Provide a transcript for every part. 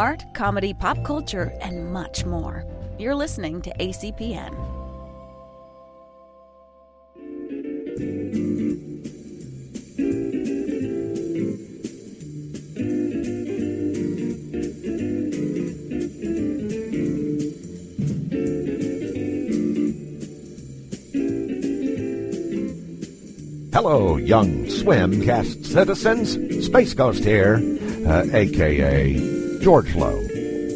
art, comedy, pop culture, and much more. You're listening to ACPN. Hello, young swimcast citizens. Space Ghost here, uh, aka George Lowe,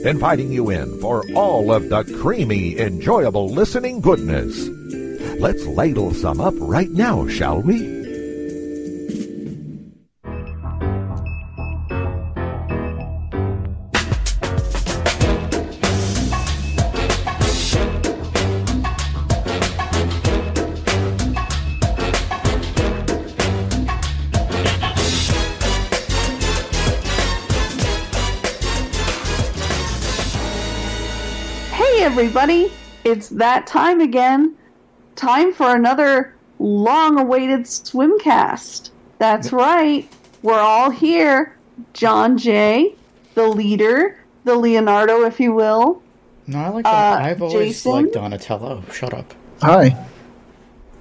inviting you in for all of the creamy, enjoyable listening goodness. Let's ladle some up right now, shall we? Everybody! It's that time again. Time for another long awaited swimcast. That's right. We're all here. John Jay, the leader, the Leonardo, if you will. No, I like that. Uh, I've always Jason? liked Donatello. Shut up. Hi.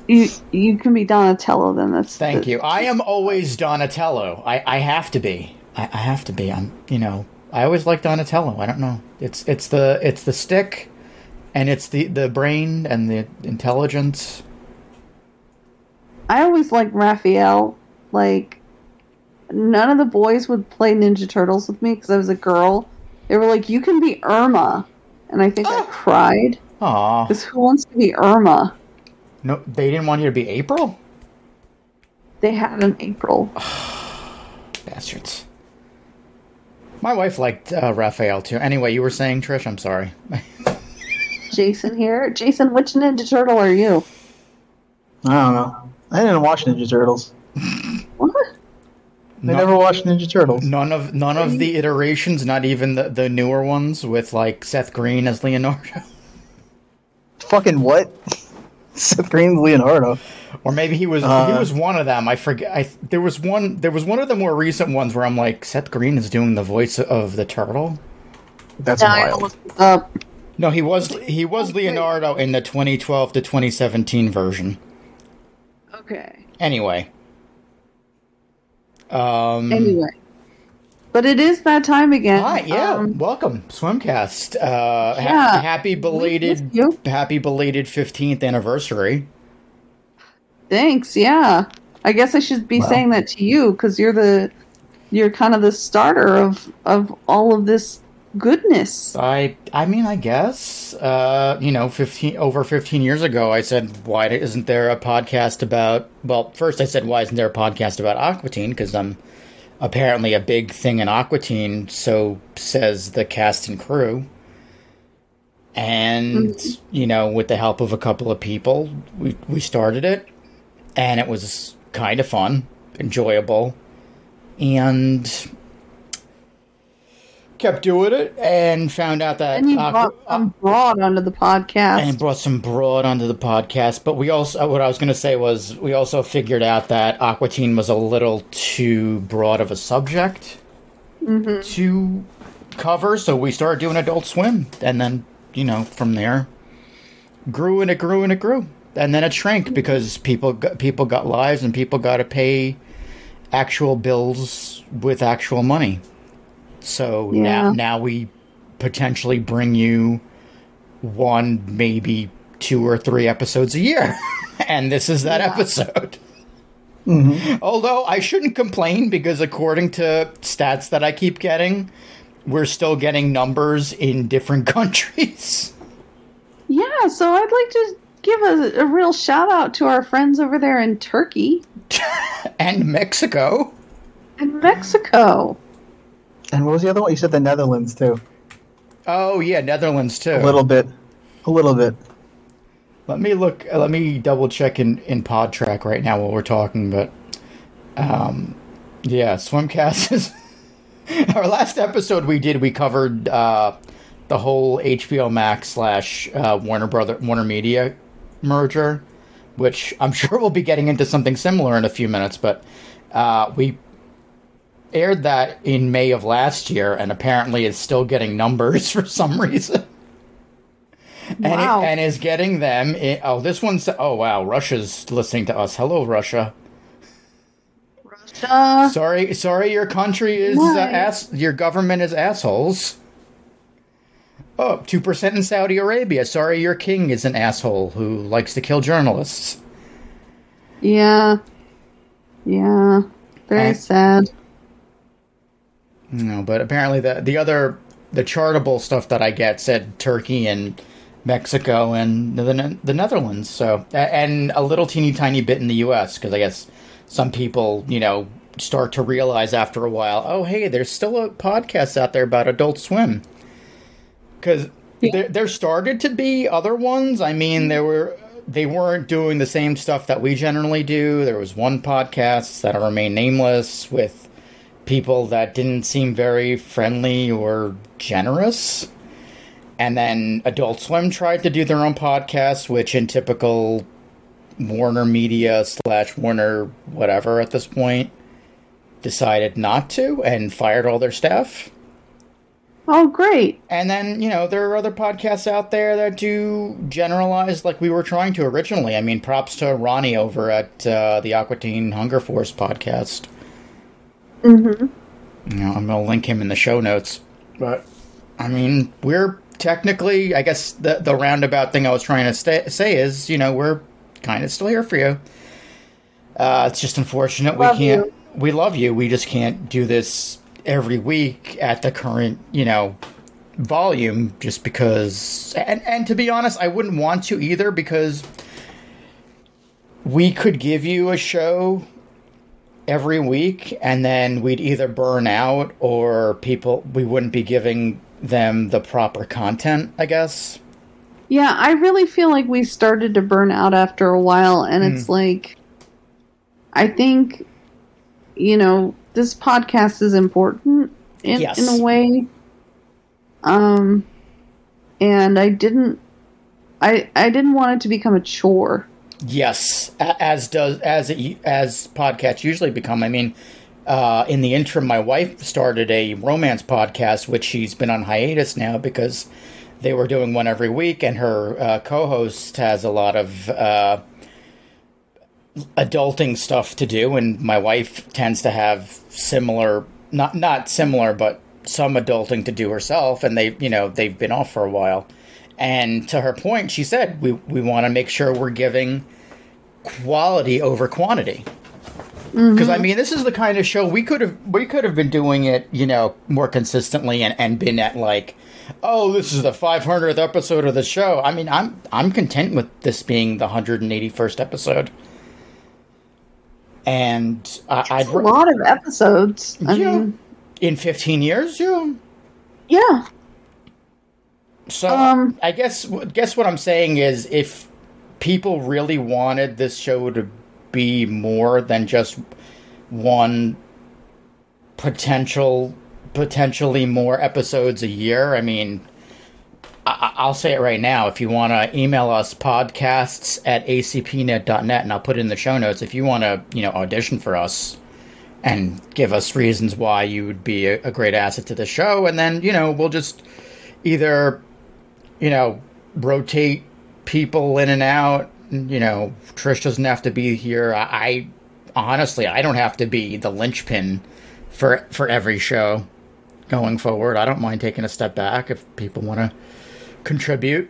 You you can be Donatello then. That's Thank the- you. I am always Donatello. I, I have to be. I, I have to be. I'm. You know. I always like Donatello. I don't know. It's it's the it's the stick, and it's the the brain and the intelligence. I always liked Raphael. Like, none of the boys would play Ninja Turtles with me because I was a girl. They were like, "You can be Irma," and I think I cried Aw. because who wants to be Irma? No, they didn't want you to be April. They had an April. Bastards. My wife liked uh, Raphael too. Anyway, you were saying Trish. I'm sorry. Jason here. Jason, which Ninja Turtle are you? I don't know. I didn't watch Ninja Turtles. What? I No- never watched Ninja Turtles. None of none of the iterations, not even the, the newer ones with like Seth Green as Leonardo, Fucking what? Seth Green's Leonardo. or maybe he was he Uh, was one of them. I forget. I there was one there was one of the more recent ones where I'm like Seth Green is doing the voice of the turtle. That's Now I wild. Looked it up. No, he was he was Leonardo in the 2012 to 2017 version. Okay. Anyway. Um. Anyway. But it is that time again. Hi, yeah, Um, welcome, Swimcast. Uh, ha- Yeah, happy belated, happy belated 15th anniversary. thanks. Yeah. I guess I should be Wow. saying that to you because you're the you're kind of the starter of of all of this goodness. I I mean I guess uh, you know 15 over 15 years ago I said why isn't there a podcast about well first I said why isn't there a podcast about Aqua Teen? Because I'm apparently a big thing in Aqua Teen so says the cast and crew. And you know with the help of a couple of people we we started it and it was kind of fun enjoyable and kept doing it and found out that And brought some broad onto the podcast. and brought some broad onto the podcast. But we also, what I was going to say was, we also figured out that Aqua Teen was a little too broad of a subject mm-hmm. to cover, so we started doing Adult Swim, and then you know from there grew and it grew and it grew, and then it shrank mm-hmm. because people got, people got lives and people got to pay actual bills with actual money. So now Yeah. now we potentially bring you one, maybe two or three episodes a year. and this is that episode. Mm-hmm. Although I shouldn't complain because according to stats that I keep getting, we're still getting numbers in different countries. yeah, so I'd like to give a, a real shout out to our friends over there in Turkey and Mexico. and Mexico. And what was the other one? You said the Netherlands too. Oh yeah, Netherlands too. A little bit. A little bit. Let me look. Let me double check in in Podtrac right now while we're talking. But, um, yeah, Swimcast is our last episode we did. We covered uh, the whole HBO Max slash uh, Warner Brother Warner Media merger, which I'm sure we'll be getting into something similar in a few minutes. But uh, we aired that in May of last year, and apparently is still getting numbers for some reason. And, it- Wow. and is getting them. oh, this one's. Oh, wow. Russia's listening to us. Hello, Russia. Russia. Sorry, sorry. Your country is uh, ass. Your government is assholes. Oh, 2% in Saudi Arabia. Sorry, your king is an asshole who likes to kill journalists. Yeah. Yeah. Very And- sad. No, but apparently the the other the charitable stuff that I get said Turkey and Mexico and the the Netherlands. So and a little teeny tiny bit in the U.S. because I guess some people you know start to realize after a while, oh hey, there's still a podcast out there about Adult Swim. Because there there started to be other ones. I mean, mm-hmm. there were. They weren't doing the same stuff that we generally do. There was one podcast that'll remain nameless with people that didn't seem very friendly or generous. And then Adult Swim tried to do their own podcast, which in typical Warner Media slash Warner whatever at this point decided not to and fired all their staff. Oh, great. And then, you know, there are other podcasts out there that do generalize like we were trying to originally. I mean, props to Ronnie over at uh, the Aqua Teen Hunger Force podcast. Mm-hmm. You know, I'm going to link him in the show notes. But, I mean, we're technically, I guess the, the roundabout thing I was trying to sta say is, you know, we're kind of still here for you. Uh, it's just unfortunate Love we can't. you. We love you. We just can't do this every week at the current, you know, volume just because and and to be honest I wouldn't want to either because we could give you a show every week and then we'd either burn out or people we wouldn't be giving them the proper content, I guess. Yeah, I really feel like we started to burn out after a while, and it's like, I think, you know, this podcast is important in, Yes. in a way. Um, and I didn't, I I didn't want it to become a chore. Yes, as does as it, as podcasts usually become. I mean, uh, in the interim, my wife started a romance podcast, which she's been on hiatus now because they were doing one every week, and her uh, co-host has a lot of uh, adulting stuff to do, and my wife tends to have similar, not not similar, but some adulting to do herself, and they, you know, they've been off for a while. And to her point, she said, "We we want to make sure we're giving quality over quantity." Because I mm-hmm. mean, this is the kind of show we could have we could have been doing it, you know, more consistently and, and been at like, oh, this is the 500th episode of the show. I mean, I'm I'm content with this being the 181st episode. And I, I'd A lot of episodes. I Yeah. mean, in 15 years, yeah. yeah. So Um, I guess guess what I'm saying is if people really wanted this show to be more than just one potential potentially more episodes a year, I mean I- I'll say it right now. If you want to email us, podcasts at acpnet.net, and I'll put it in the show notes. If you want to, you know, audition for us and give us reasons why you would be a, a great asset to the show, and then, you know, we'll just either, you know, rotate people in and out. You know, Trish doesn't have to be here. I, I honestly, I don't have to be the linchpin for for every show going forward. I don't mind taking a step back if people want to contribute.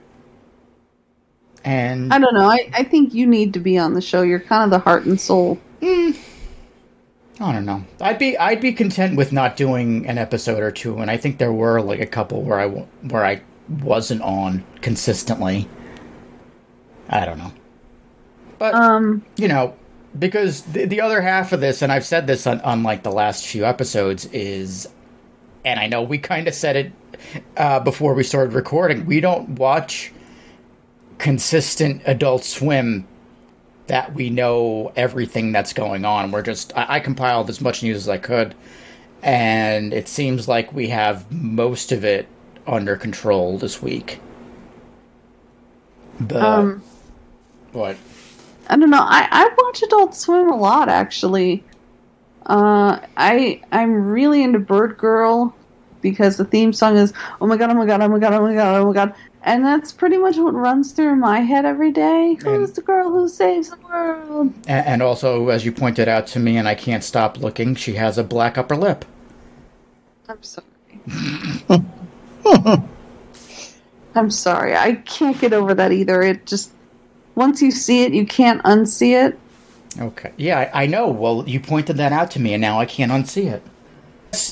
And I don't know. I, I think you need to be on the show. You're kind of the heart and soul. Hmm. I don't know. I'd be I'd be content with not doing an episode or two, and I think there were like a couple where I where I wasn't on consistently. I don't know, but Um, you know, because the, the other half of this, and I've said this on, on like the last few episodes, is, and I know we kind of said it uh, before we started recording, we don't watch consistent Adult Swim that we know everything that's going on. We're just, I, I compiled as much news as I could, and it seems like we have most of it under control this week. But, um, what? I don't know. I, I watch Adult Swim a lot, actually. Uh, I I'm really into Birdgirl because the theme song is oh my god oh my god oh my god oh my god oh my god and that's pretty much what runs through my head every day. Who's And- the girl who saves the world? A- And also, as you pointed out to me, and I can't stop looking, she has a black upper lip. I'm sorry. I'm sorry. I can't get over that either. It just once you see it, you can't unsee it. Okay. Yeah, I, I know. Well, you pointed that out to me, and now I can't unsee it.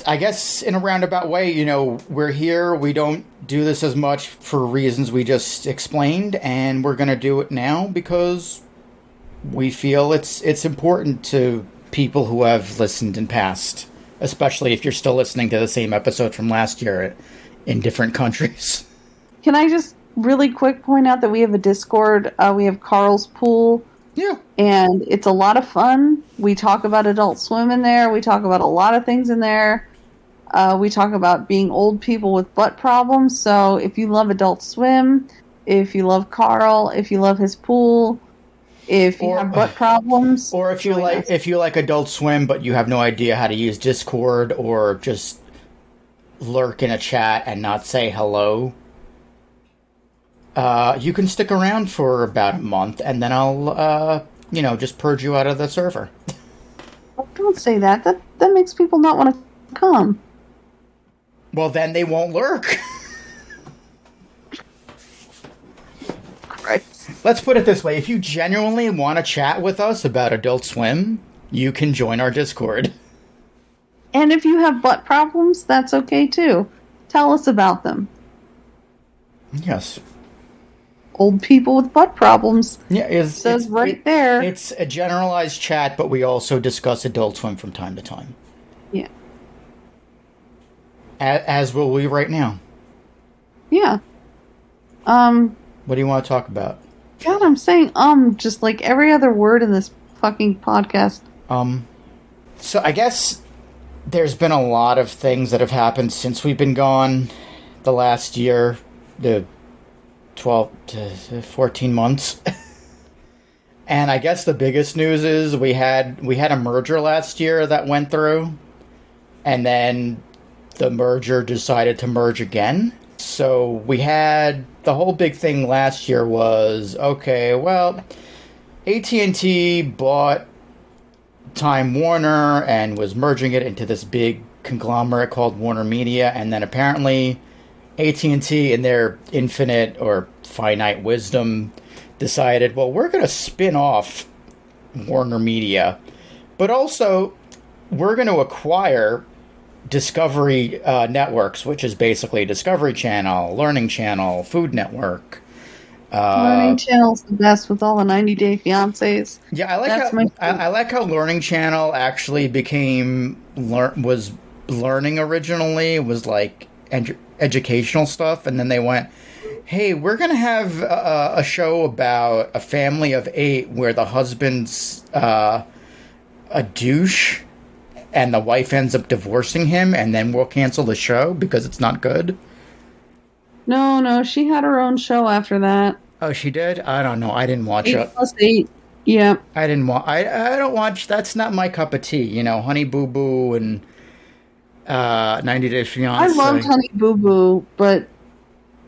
I guess in a roundabout way, you know, we're here. We don't do this as much for reasons we just explained, and we're going to do it now because we feel it's it's important to people who have listened in past, especially if you're still listening to the same episode from last year in different countries. Can I just really quick point out that we have a Discord? Uh, we have Carl's Pool, Yeah. and it's a lot of fun. We talk about Adult Swim in there. We talk about a lot of things in there. Uh, we talk about being old people with butt problems. So if you love Adult Swim, if you love Carl, if you love his pool, if you Or- have butt problems, Or if you like us. if you like Adult Swim but you have no idea how to use Discord or just lurk in a chat and not say hello, uh, you can stick around for about a month and then I'll uh, you know just purge you out of the server. Oh, don't say that. That that makes people not want to come. Well, then they won't lurk. Right. Let's put it this way: if you genuinely want to chat with us about Adult Swim, you can join our Discord. And if you have butt problems, that's okay too. Tell us about them. Yes. Old people with butt problems Yeah, it's, says it's- right there. It's a generalized chat, but we also discuss Adult Swim from time to time. yeah. As, as will we right now. Yeah. Um, What do you want to talk about? God, I'm saying um just like every other word in this fucking podcast. Um, so I guess there's been a lot of things that have happened since we've been gone the last year, the 12 to 14 months. and I guess the biggest news is we had we had a merger last year that went through and then the merger decided to merge again. So we had the whole big thing last year was okay, well, AT&T bought Time Warner and was merging it into this big conglomerate called Warner Media and then apparently AT&T in their infinite or finite wisdom decided, well, we're going to spin off Warner Media, but also we're going to acquire Discovery uh, Networks, which is basically Discovery Channel, Learning Channel, Food Network. Uh, Learning Channel's the best with all the 90 Day Fiancés. yeah, I like That's how I, I like how Learning Channel actually became lear- was learning originally was like edu- educational stuff, and then they went, "Hey, we're gonna have a, a show about a family of eight where the husband's uh, a douche." And the wife ends up divorcing him, and then we'll cancel the show because it's not good. No, no, she had her own show after that. Oh, she did. I don't know. I didn't watch Eight it. plus eight. Yeah. I didn't want. I I don't watch. That's not my cup of tea. You know, Honey Boo Boo and uh, 90 Day Fiance. I loved Honey Boo Boo, but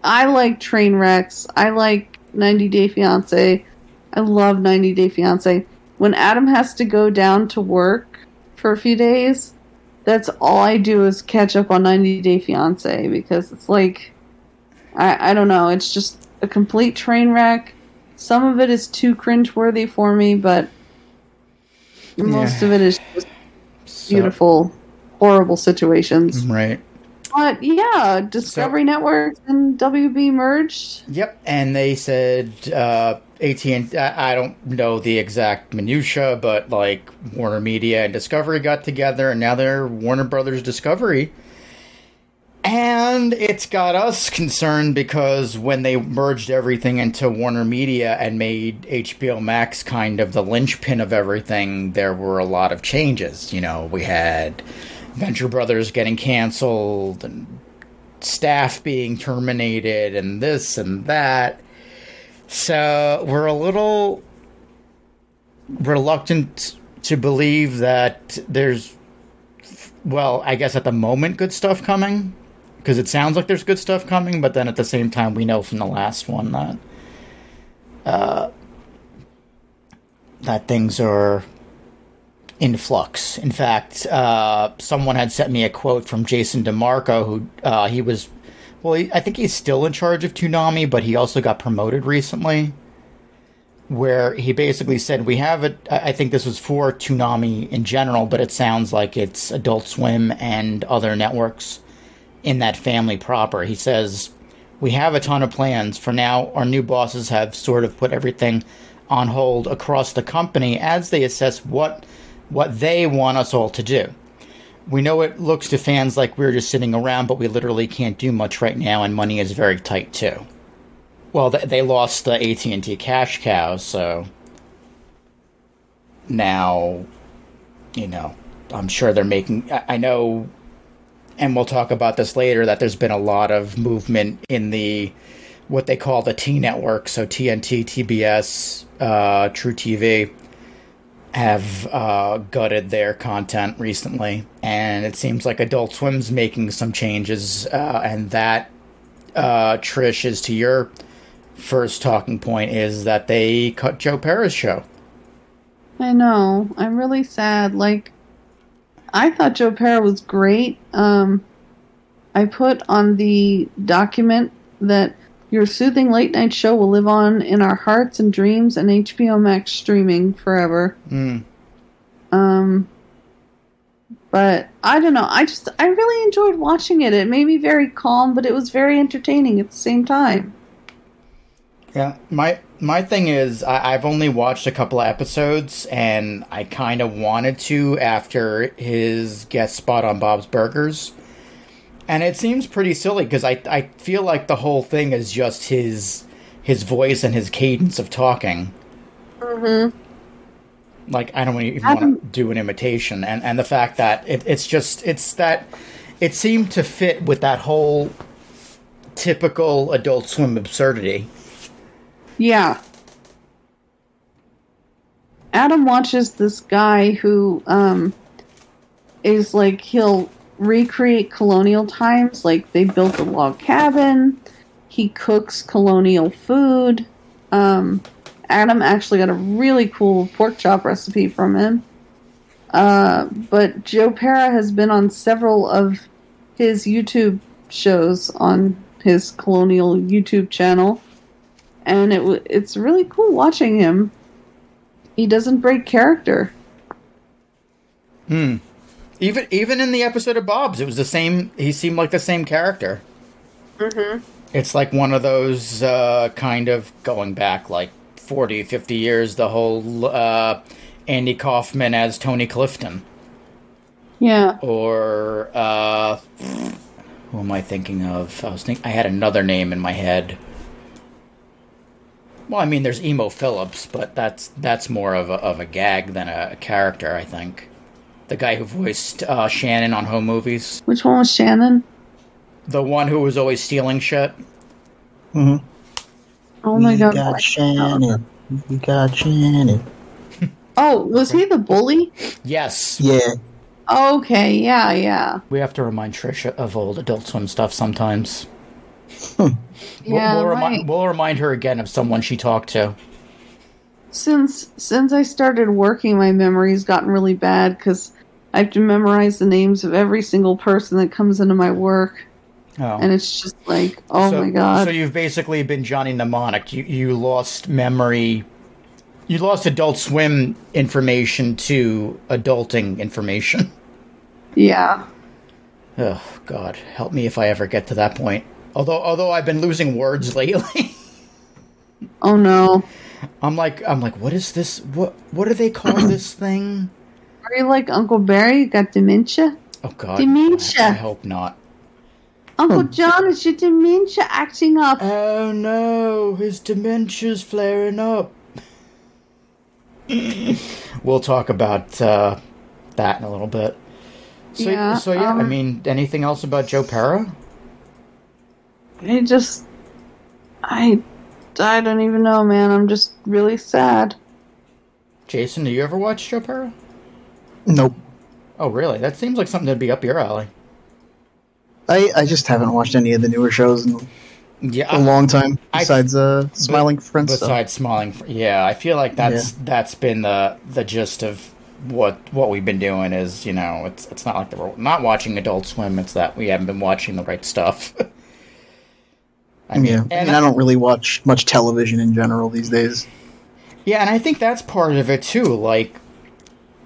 I like train wrecks. I like 90 Day Fiance. I love 90 Day Fiance. When Adam has to go down to work for a few days, that's all I do is catch up on 90 Day Fiance because it's like, I, I don't know, it's just a complete train wreck. Some of it is too cringeworthy for me, but most Yeah. of it is just So- beautiful, horrible situations. Right. But yeah, Discovery Network and WB merged. Yep. And they said uh, AT&T. I I don't know the exact minutia, but like Warner Media and Discovery got together, and now they're Warner Brothers Discovery. And it's got us concerned because when they merged everything into Warner Media and made HBO Max kind of the linchpin of everything, there were a lot of changes. You know, we had Venture Brothers getting canceled and staff being terminated and this and that. So we're a little reluctant to believe that there's, well, I guess at the moment, good stuff coming. Because it sounds like there's good stuff coming, but then at the same time, we know from the last one that uh, that things are in flux. In fact, uh, someone had sent me a quote from Jason DeMarco, who uh, he was, well, I think he's still in charge of Toonami, but he also got promoted recently. Where he basically said, We have it. I think this was for Toonami in general, but it sounds like it's Adult Swim and other networks in that family proper. He says, We have a ton of plans. For now, our new bosses have sort of put everything on hold across the company as they assess what what they want us all to do. We know it looks to fans like we're just sitting around, but we literally can't do much right now, and money is very tight too. Well, they lost the AT and T cash cow, so now, you know, I'm sure they're making. I know, and we'll talk about this later. That there's been a lot of movement in the what they call the T network, so TNT, TBS, uh, truTV have uh, gutted their content recently, and it seems like Adult Swim's making some changes, uh, and that uh, Trish is to your first talking point is that they cut Joe Pera's show. I know. I'm really sad. Like, I thought Joe Pera was great. Um, I put on the document that your soothing late night show will live on in our hearts and dreams and HBO Max streaming forever. Mm. Um, but I don't know. I just I really enjoyed watching it. It made me very calm, but it was very entertaining at the same time. Yeah, my my thing is I, have only watched a couple of episodes, and I kind of wanted to after his guest spot on Bob's Burgers and it seems pretty silly because I I feel like the whole thing is just his his voice and his cadence of talking. Mm-hmm. Like I don't even want to do an imitation, and and the fact that it, it's just it's that it seemed to fit with that whole typical Adult Swim absurdity. Yeah. Adam watches this guy who um, is like he'll recreate colonial times. Like they built a log cabin. He cooks colonial food. Um, Adam actually got a really cool pork chop recipe from him. Uh, but Joe Pera has been on several of his YouTube shows on his colonial YouTube channel, and it it's really cool watching him. He doesn't break character. Hmm. Even even in the episode of Bob's, it was the same. He seemed like the same character. Mm-hmm. It's like one of those uh, kind of going back like 40, 50 years. The whole uh, Andy Kaufman as Tony Clifton. Yeah. Or uh, who am I thinking of? I was think I had another name in my head. Well, I mean, there's Emo Philips, but that's that's more of a, of a gag than a character, I think the guy who voiced uh, Shannon on home movies. Which one was Shannon? The one who was always stealing shit. Mm-hmm. Oh my we god! Got Shannon. We got Shannon. Oh, was he the bully? Yes. Yeah. Okay, yeah, yeah. We have to remind Trisha of old Adult Swim stuff sometimes. Hmm. Yeah, we'll, we'll, right. remi- we'll remind her again of someone she talked to. Since since I started working, my memory's gotten really bad because I have to memorize the names of every single person that comes into my work, Oh. and it's just like, oh so, my god. So you've basically been Johnny Mnemonic. You you lost memory. You lost Adult Swim information to adulting information. yeah. Oh God, help me if I ever get to that point. Although although I've been losing words lately. Oh no. I'm like I'm like what is this? What what do they call this thing? Are you like Uncle Barry? You got dementia? Oh God, Dementia. I hope not. Uncle John, is your dementia acting up? Oh no, his dementia's flaring up. we'll talk about uh, that in a little bit. So Yeah, so yeah, I um, mean, anything else about Joe Pera? It just, I, I don't even know, man. I'm just really sad. Jason, do you ever watch Joe Pera? Nope. Oh, really? That seems like something that'd be up your alley. I, I just haven't watched any of the newer shows in Yeah, a long time. I- Besides uh, Smiling Friends. stuff. Besides smiling, Fr- yeah, I feel like that's that's been the the gist of what what we've been doing. Is you know, it's it's not like that we're not watching Adult Swim. It's that we haven't been watching the right stuff. I mean, Yeah, and, and I don't really watch much television in general these days. yeah, and I think that's part of it too. Like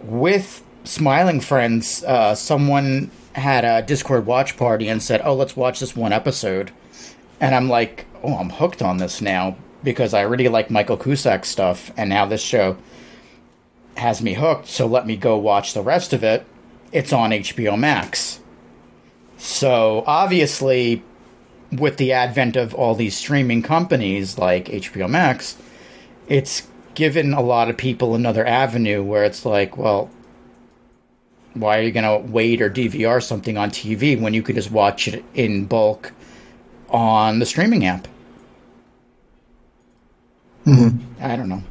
with Smiling Friends, uh, someone had a Discord watch party and said, "Oh, let's watch this one episode," and I'm like, "Oh, I'm hooked on this now." Because I really like Michael Cusack's stuff, and now this show has me hooked, so let me go watch the rest of it. It's on HBO Max. So obviously, with the advent of all these streaming companies like HBO Max, it's given a lot of people another avenue where it's like, well, why are you going to wait or DVR something on TV when you could just watch it in bulk on the streaming app? Mm-hmm. I don't know.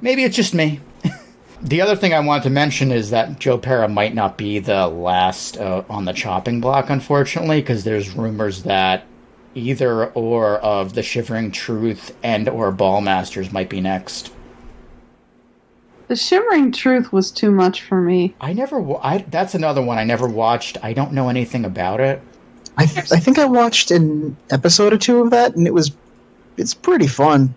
Maybe it's just me. The other thing I wanted to mention is that Joe Pera might not be the last uh, on the chopping block, unfortunately, because there's rumors that either or of the Shivering Truth and or Ballmasters might be next. The Shivering Truth was too much for me. I never. wa- I that's another one I never watched. I don't know anything about it. I, th- I think I watched an episode or two of that, and it was it's pretty fun.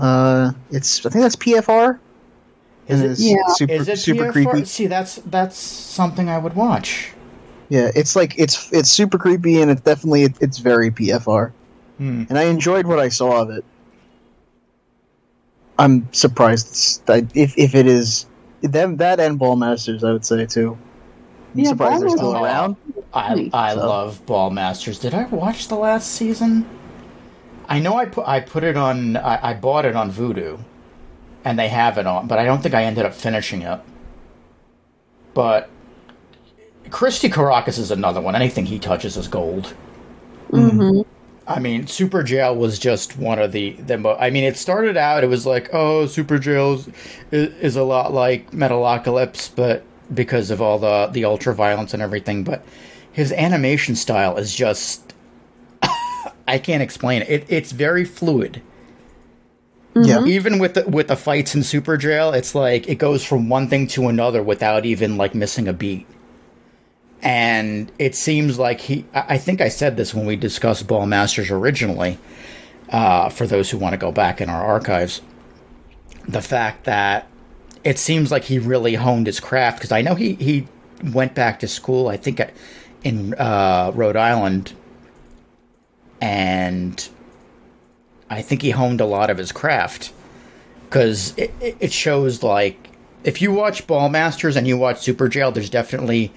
Uh, it's I think that's PFR. Is it- Yeah. super Is it super PFR? creepy. See, that's that's something I would watch. Yeah, it's like it's it's super creepy, and it's definitely it, it's very PFR. Hmm. And I enjoyed what I saw of it. I'm surprised it's, that if if it is them that and Ballmasters, I would say too. I'm Yeah, surprised they're still around. I I So- love Ballmasters. Did I watch the last season? I know I put I put it on. I, I bought it on Vudu, and they have it on, but I don't think I ended up finishing it. But Christy Karacas is another one. Anything he touches is gold. hmm I mean, Super Jail was just one of the the. Mo- I mean, it started out it was like, oh, Super Jail is, is a lot like Metalocalypse, but because of all the the ultra violence and everything. But his animation style is just. I can't explain it. it. It's very fluid. Yeah, Even with the with the fights in Super Jail, it's like it goes from one thing to another without even like missing a beat. And it seems like he. I I think I said this when we discussed Ballmasters originally. Uh, for those who want to go back in our archives, the fact that it seems like he really honed his craft because I know he he went back to school. I think at, in uh, Rhode Island, and I think he honed a lot of his craft because it, it shows like if you watch Ballmasters and you watch Super Jail, there's definitely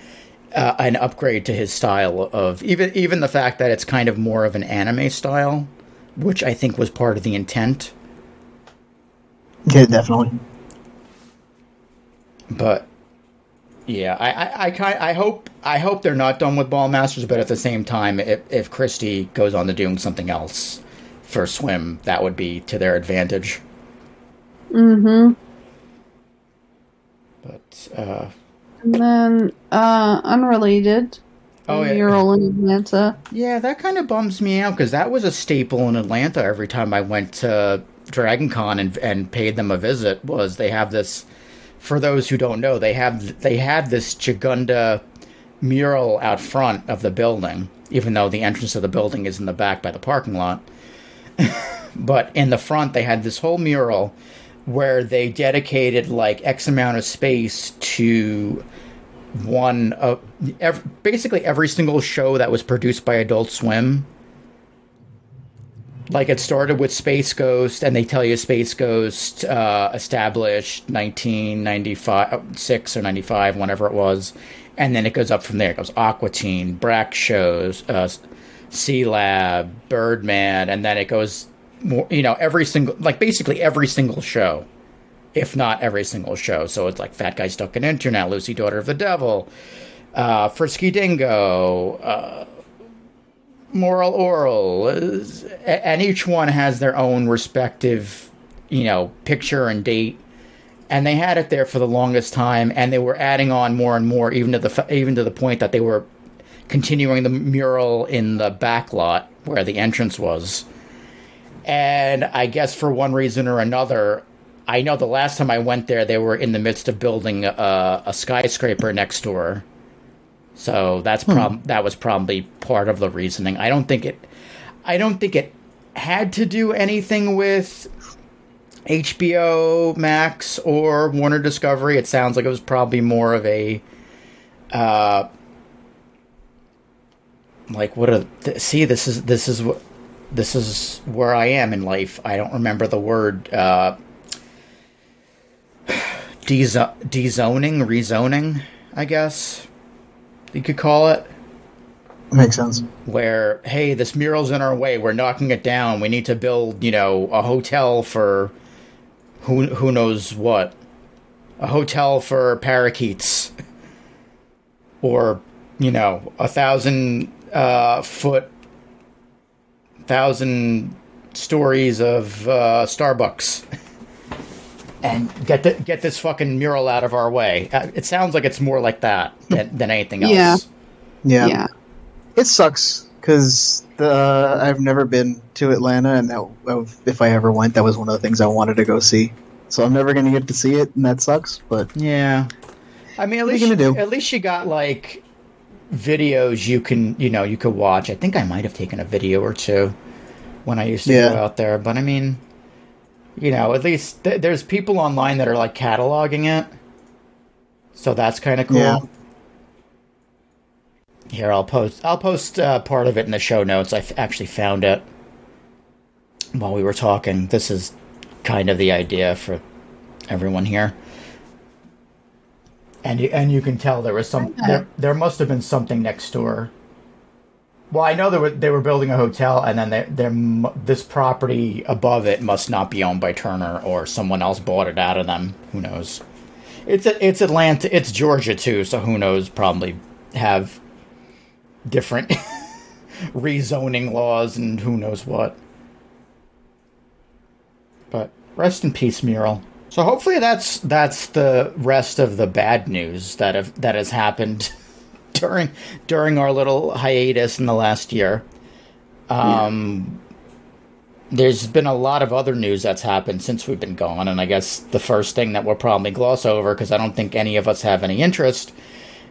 uh, an upgrade to his style of even even the fact that it's kind of more of an anime style, which I think was part of the intent. yeah, definitely. But yeah, I I I, I hope I hope they're not done with Ballmasters, but at the same time, if if Christy goes on to doing something else for Swim, that would be to their advantage. Mm hmm But uh, And then, uh, unrelated. Oh, yeah. Mural in Atlanta. Yeah, that kind of bums me out because that was a staple in Atlanta every time I went to Dragon Con and, and paid them a visit was they have this for those who don't know, they have they had this Chagunda mural out front of the building, even though the entrance of the building is in the back by the parking lot. but in the front they had this whole mural where they dedicated like X amount of space to one of basically every single show that was produced by Adult Swim. Like it started with Space Ghost, and they tell you Space Ghost uh, established 1995, six or 95, whenever it was, and then it goes up from there. It goes Aqua Teen, Brak shows, uh, Sea Lab, Birdman, and then it goes, more, you know, every single, like basically every single show if not every single show. So it's like Fat Guy Stuck in Internet, Lucy Daughter of the Devil, uh, Frisky Dingo, uh, Moral Orel, and each one has their own respective, you know, picture and date and they had it there for the longest time, and they were adding on more and more, even to the even to the point that they were continuing the mural in the back lot where the entrance was. And I guess for one reason or another, I know the last time I went there, they were in the midst of building a, a skyscraper next door. So that's prob- that was probably part of the reasoning. I don't think it, I don't think it had to do anything with HBO Max or Warner Discovery. It sounds like it was probably more of a, uh, like what a th- see. This is this is what this is where I am in life. I don't remember the word uh, dezo- dezoning, rezoning. I guess you could call it Makes sense. where hey this mural's in our way. We're knocking it down. We need to build you know a hotel for who who knows what. A hotel for parakeets. Or you know a thousand uh, foot thousand stories of uh, starbucks and get the, get this fucking mural out of our way Uh, it sounds like it's more like that than, than anything else Yeah. Yeah. yeah. It sucks because the I've never been to Atlanta, and that if I ever went, that was one of the things I wanted to go see. So I'm never going to get to see it, and that sucks. But Yeah. I mean, at What least you you, do? at least you got like videos you can, you know, you could watch. I think I might have taken a video or two when I used to Yeah. go out there, but I mean, you know, at least th- there's people online that are like cataloging it. So that's kind of cool. Yeah. Here, I'll post. I'll post uh, part of it in the show notes. I f- actually found it while we were talking. This is kind of the idea for everyone here, and you, and you can tell there was some. There, there must have been something next door. Well, I know they were they were building a hotel, and then they, they're, this property above it must not be owned by Turner, or someone else bought it out of them. Who knows? It's it's Atlanta. It's Georgia too, so who knows? Probably have different rezoning laws and who knows what. But rest in peace, mural. So hopefully that's that's the rest of the bad news that have that has happened during during our little hiatus in the last year. Um, there's been a lot of other news that's happened since we've been gone, and I guess the first thing that we'll probably gloss over because I don't think any of us have any interest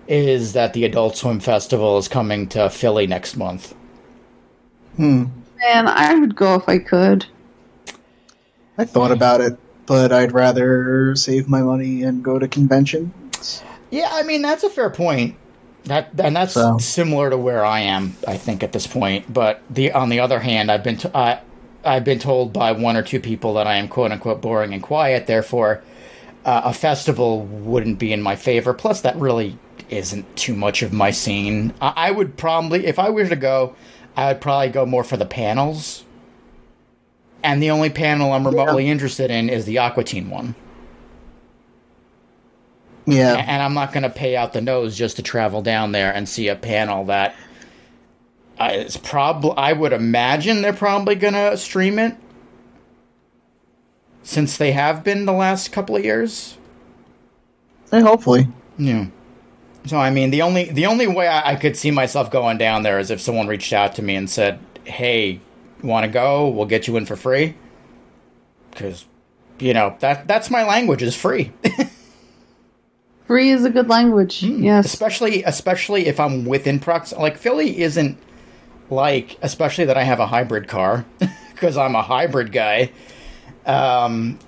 is that the Adult Swim Festival is coming to Philly next month. hmm, Man, I would go if I could. I thought about it, but I'd rather save my money and go to convention. Yeah, I mean that's a fair point. That and that's So- similar to where I am, I think, at this point. But the on the other hand, I've been t- I, I've been told by one or two people that I am quote unquote boring and quiet. Therefore, uh, a festival wouldn't be in my favor. Plus, that really isn't too much of my scene. I, I would probably, if I were to go, I would probably go more for the panels. And the only panel I'm remotely interested in is the Aqua Teen one. Yeah, and I'm not going to pay out the nose just to travel down there and see a panel that uh, is probably. I would imagine they're probably going to stream it, since they have been the last couple of years. Eh, hopefully. Yeah. So I mean, the only the only way I, I could see myself going down there is if someone reached out to me and said, "Hey, want to go? We'll get you in for free." Because, you know that that's my language is free. Free is a good language. Yes. especially especially if I'm within prox like Philly isn't like especially that I have a hybrid car because I'm a hybrid guy. Um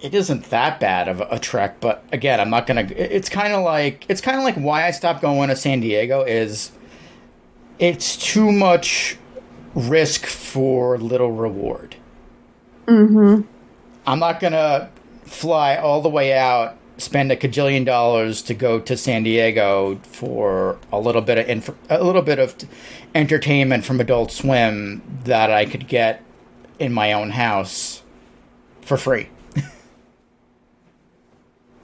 it isn't that bad of a, a trek, but again, I'm not gonna. It's kind of like it's kind of like why I stopped going to San Diego is it's too much risk for little reward. Mm-hmm. I'm not gonna fly all the way out, spend a cajillion dollars to go to San Diego for a little bit of inf- a little bit of entertainment from Adult Swim that I could get in my own house for free.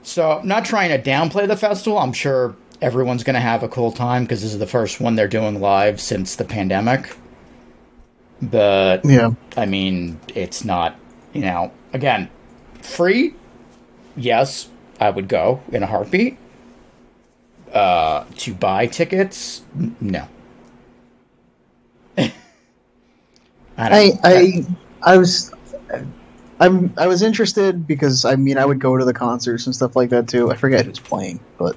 so, not trying to downplay the festival. I'm sure everyone's going to have a cool time because this is the first one they're doing live since the pandemic. But Yeah. I mean, it's not, you know, again, free, yes, I would go in a heartbeat. Uh, to buy tickets, no. I, I I I was I'm I was interested because I mean I would go to the concerts and stuff like that too. I forget who's playing, but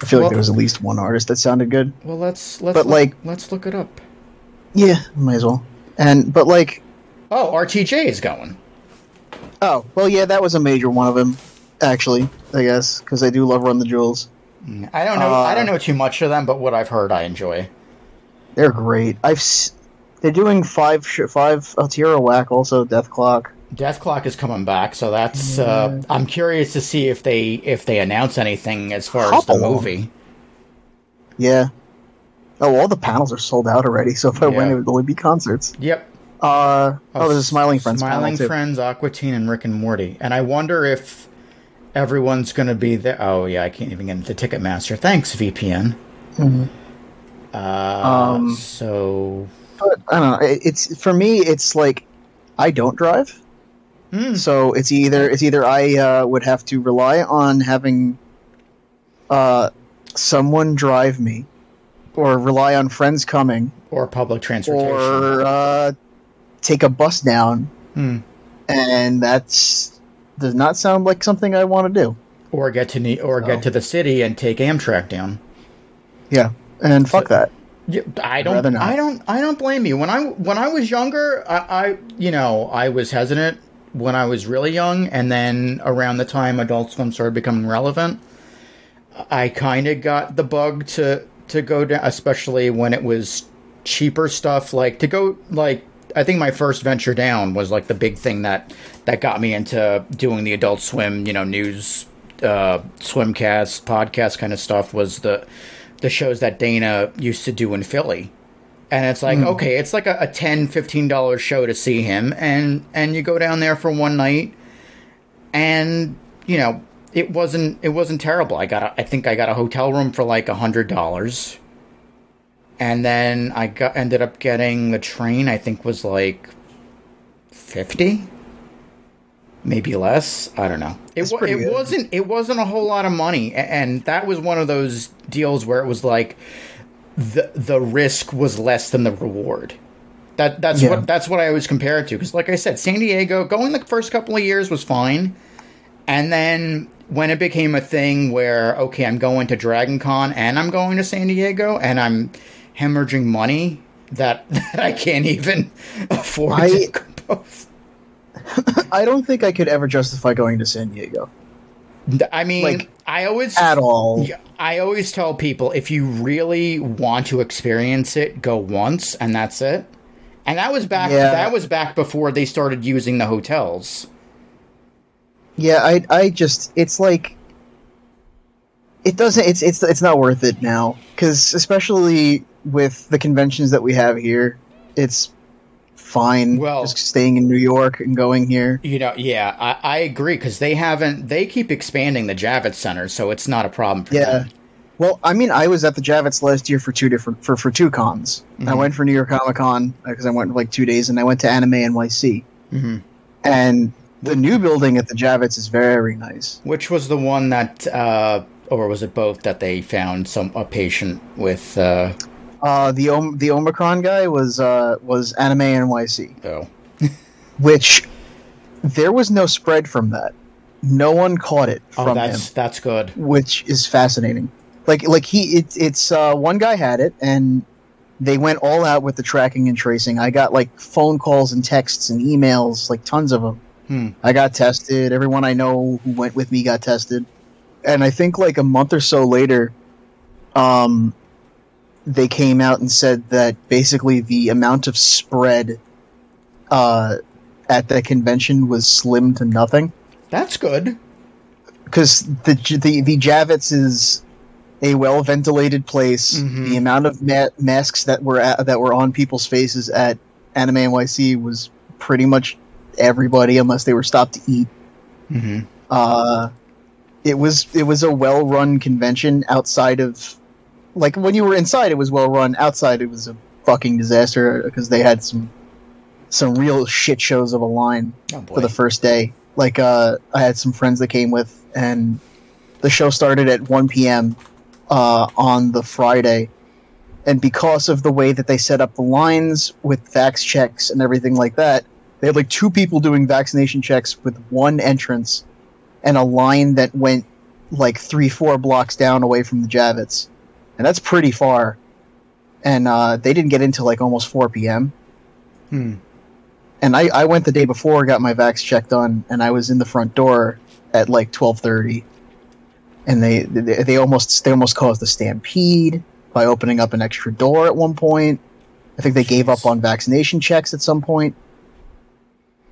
I feel Well- like there was at least one artist that sounded good. well, let's let's but, look, like- let's look it up. Yeah, might as well. And but like Oh, RTJ is going. oh well yeah that was a major one of them actually I guess because I do love Run the Jewels. I don't know. I Uh, don't know too much of them, but what I've heard, I enjoy. They're great. I've s- they're doing five sh- five Altira Whack also Dethklok. Death Clock is coming back, so that's. Uh, I'm curious to see if they if they announce anything as far as the Couple. movie. Yeah. Oh, all the panels are sold out already. So if I went, Yeah. it would only be concerts. Yep. Uh oh, there's a Smiling Friends Smiling. Friends, Aqua Teen, and Rick and Morty. And I wonder if everyone's going to be there. Oh yeah, I can't even get into Ticketmaster. Thanks VPN. Mhm. Uh, Um, so But I don't know. it- It's for me. It's like I don't drive, hmm, so it's either it's either I uh, would have to rely on having uh, someone drive me, or rely on friends coming, or public transportation. or uh, take a bus down, Hmm. and that's does not sound like something I want to do. or get to ne- or Oh. get to the city and take Amtrak down. Yeah, and fuck that. I don't. I don't. I don't blame you. When I when I was younger, I, I you know I was hesitant when I was really young, and then around the time Adult Swim started becoming relevant, I kind of got the bug to to go down, especially when it was cheaper stuff. Like to go like I think my first venture down was like the big thing that that got me into doing the Adult Swim, you know, news, uh, swimcast, podcast kind of stuff. Was the the shows that Dana used to do in Philly. And it's like, okay, it's like a, a $10, $15 show to see him. And, and you go down there for one night and, you know, it wasn't, it wasn't terrible. I got, a, I think I got a hotel room for like a hundred dollars. And then I got, ended up getting the train, I think was like 50 maybe less. I don't know. It, pretty it good. wasn't it wasn't a whole lot of money, and that was one of those deals where it was like the the risk was less than the reward. That that's Yeah. what that's what I always compare it to because, like I said, San Diego going the first couple of years was fine, and then when it became a thing where okay, I'm going to Dragon Con and I'm going to San Diego and I'm hemorrhaging money that that I can't even afford I- to both. I don't think I could ever justify going to San Diego I mean, Like, I always at all. I always tell people if you really want to experience it, go once and that's it. And that was back Yeah. that was back before they started using the hotels. Yeah, I I just it's like it doesn't it's it's it's not worth it now cuz especially with the conventions that we have here, it's fine Well- just staying in New York and going here. You know, yeah, I, I agree because they haven't they keep expanding the Javits Center, so it's not a problem for Yeah. them. Well, I mean, I was at the Javits last year for two different for for two cons. I Mhm. went for New York Comic Con because I went for like 2 days and I went to Anime NYC. hmm And the new building at the Javits is very nice. Which was the one that, uh, or was it both that they found some a patient with? Uh, Uh, the Om- the Omicron guy was uh, was Anime NYC. oh, which there was no spread from that. No one caught it oh, from that's him, that's good. which is fascinating. Like like he it, it's uh, one guy had it and they went all out with the tracking and tracing. I got like phone calls and texts and emails, like tons of them. Hmm. I got tested. Everyone I know who went with me got tested. And I think like a month or so later, um, they came out and said that basically the amount of spread uh, at that convention was slim to nothing That's good. because the the the Javits is a well ventilated place. Mhm. The amount of ma- masks that were at, that were on people's faces at Anime NYC was pretty much everybody, unless they were stopped to eat. hmm Uh, it was it was a well run convention outside of like when you were inside it was well run outside it was a fucking disaster because they had some some real shit shows of a line Oh for the first day like uh i had some friends that came with and the show started at 1 p.m. Uh, on the Friday. And because of the way that they set up the lines with vax checks and everything like that, they had like two people doing vaccination checks with one entrance and a line that went like three, four blocks down away from the Javits. And that's pretty far. And uh, they didn't get into like almost 4 p.m. Hmm. And I, I went the day before, got my vax check done, and I was in the front door at like 12:30. And they, they they almost they almost caused a stampede by opening up an extra door at one point. I think they gave up on vaccination checks at some point.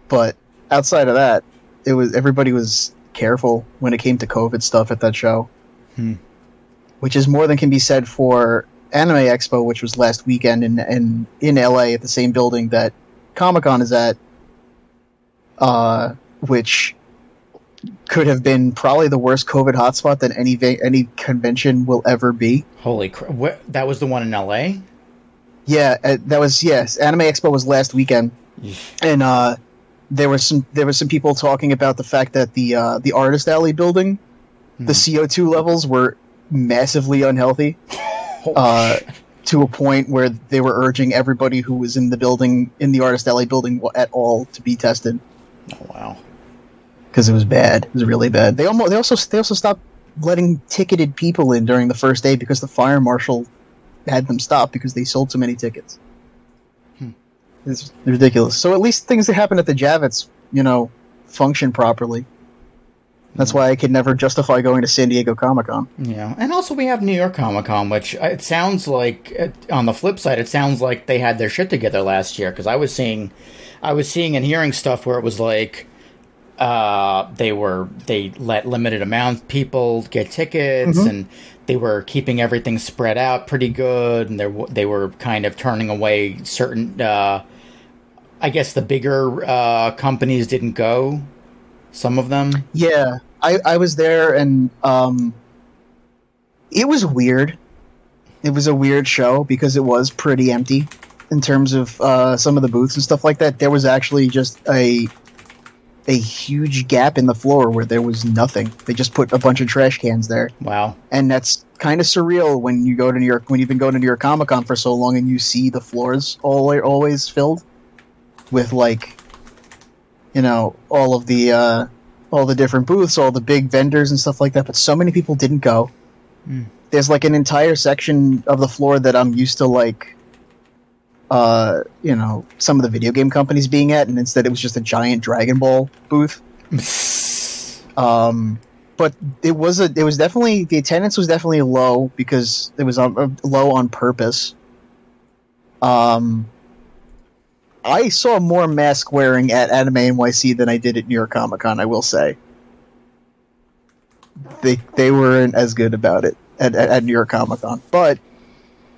But outside of that, it was everybody was careful when it came to COVID stuff at that show. Hmm. Which is more than can be said for Anime Expo, which was last weekend in in, in LA at the same building that Comic Con is at, uh, which could have been probably the worst COVID hotspot that any va- any convention will ever be. Holy crap! What, that was the one in L.A. Yeah, uh, that was yes. Anime Expo was last weekend, and uh, there was some there was some people talking about the fact that the uh, the Artist Alley building, the CO two levels were massively unhealthy. Uh, to a point where they were urging everybody who was in the building in the Artist Alley building at all to be tested oh wow. because it was bad. It was really bad. They almost they also they also stopped letting ticketed people in during the first day because the fire marshal had them stop because they sold so many tickets. Hmm. It's ridiculous. So at least things that happen at the Javits, you know, function properly. That's why I could never justify going to San Diego Comic Con. Yeah, and also we have New York Comic Con, which uh, it sounds like. On the flip side, it sounds like they had their shit together last year because I was seeing, I was seeing and hearing stuff where it was like, uh, they were they let limited amount of people get tickets and they were keeping everything spread out pretty good and they they were kind of turning away certain. Uh, I guess the bigger uh, companies didn't go. Some of them. Yeah, I, I was there and um, it was weird. It was a weird show because it was pretty empty in terms of uh, some of the booths and stuff like that. There was actually just a a huge gap in the floor where there was nothing. They just put a bunch of trash cans there, Wow. and that's kind of surreal when you go to New York when you've been going to New York Comic Con for so long and you see the floors all always filled with like you know all of the uh, all the different booths, all the big vendors and stuff like that. But so many people didn't go. Mm. There's like an entire section of the floor that I'm used to like, uh, you know, some of the video game companies being at, and instead it was just a giant Dragon Ball booth. Um, but it was a it was definitely the attendance was definitely low because it was on, uh, low on purpose. Um, I saw more mask wearing at Anime NYC than I did at New York Comic Con. I will say they they weren't as good about it at, at, at New York Comic Con, but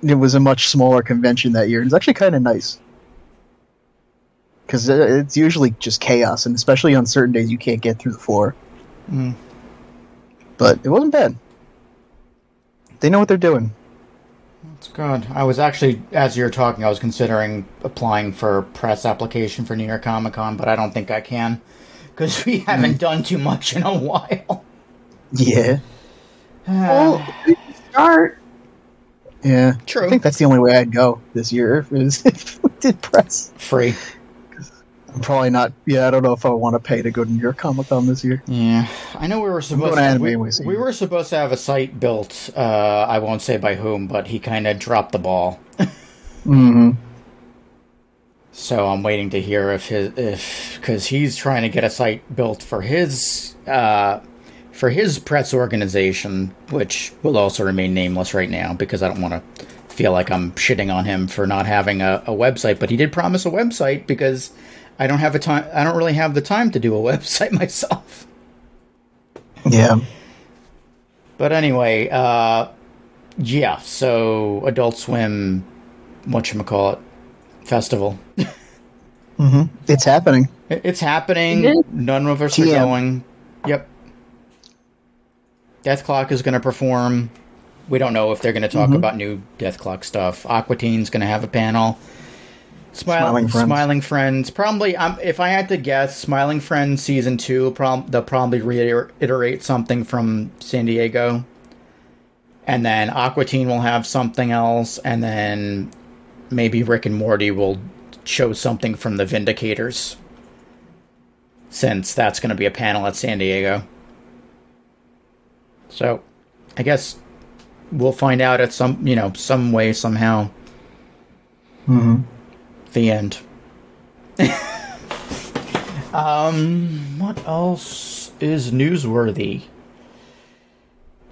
it was a much smaller convention that year. and It's actually kind of nice because it's usually just chaos, and especially on certain days you can't get through the floor. Mm. But it wasn't bad. They know what they're doing. That's good. I was actually, as you were talking, I was considering applying for a press application for New York Comic Con, but I don't think I can because we mm-hmm. haven't done too much in a while. Yeah, Well, start. yeah. True. I think that's the only way I'd go this year if, it if we did press. Free. I'm probably not. Yeah, I don't know if I want to pay to go to New York Comic Con this year. Yeah, I know we were supposed. to we, we were supposed to have a site built. Uh, I won't say by whom, but he kind of dropped the ball. Mm-hmm. So I'm waiting to hear if his if because he's trying to get a site built for his uh, for his press organization, which will also remain nameless right now because I don't want to feel like I'm shitting on him for not having a, a website. But he did promise a website because I don't have a time. I don't really have the time to do a website myself. Yeah. But anyway, uh, yeah. So Adult Swim, what you call it, festival. Mm-hmm. It's happening. It's happening. It is. None of us are TM. going. Yep. Dethklok is going to perform. We don't know if they're going to talk Mhm. about new Dethklok stuff. Aqua Teen's going to have a panel. Smiling, Smiling Friends. Smiling Friends. Probably, um, if I had to guess, Smiling Friends season two. Prob- they'll probably reiterate something from San Diego, and then Aqua Teen will have something else, and then maybe Rick and Morty will show something from the Vindicators, since that's going to be a panel at San Diego. So, I guess we'll find out at some, you know, some way somehow. hmm The end. um, what else is newsworthy?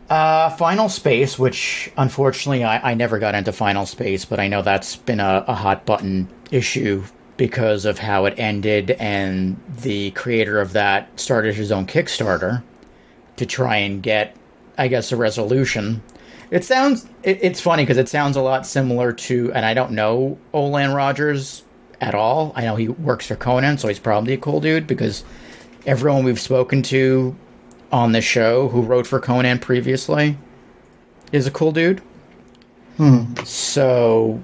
Uh, Final Space, which unfortunately I, I never got into Final Space, but I know that's been a, a hot button issue because of how it ended, and the creator of that started his own Kickstarter to try and get, I guess, a resolution. It sounds, it, it's funny because it sounds a lot similar to, and I don't know Olan Rogers at all. I know he works for Conan, so he's probably a cool dude because everyone we've spoken to on the show who wrote for Conan previously is a cool dude. So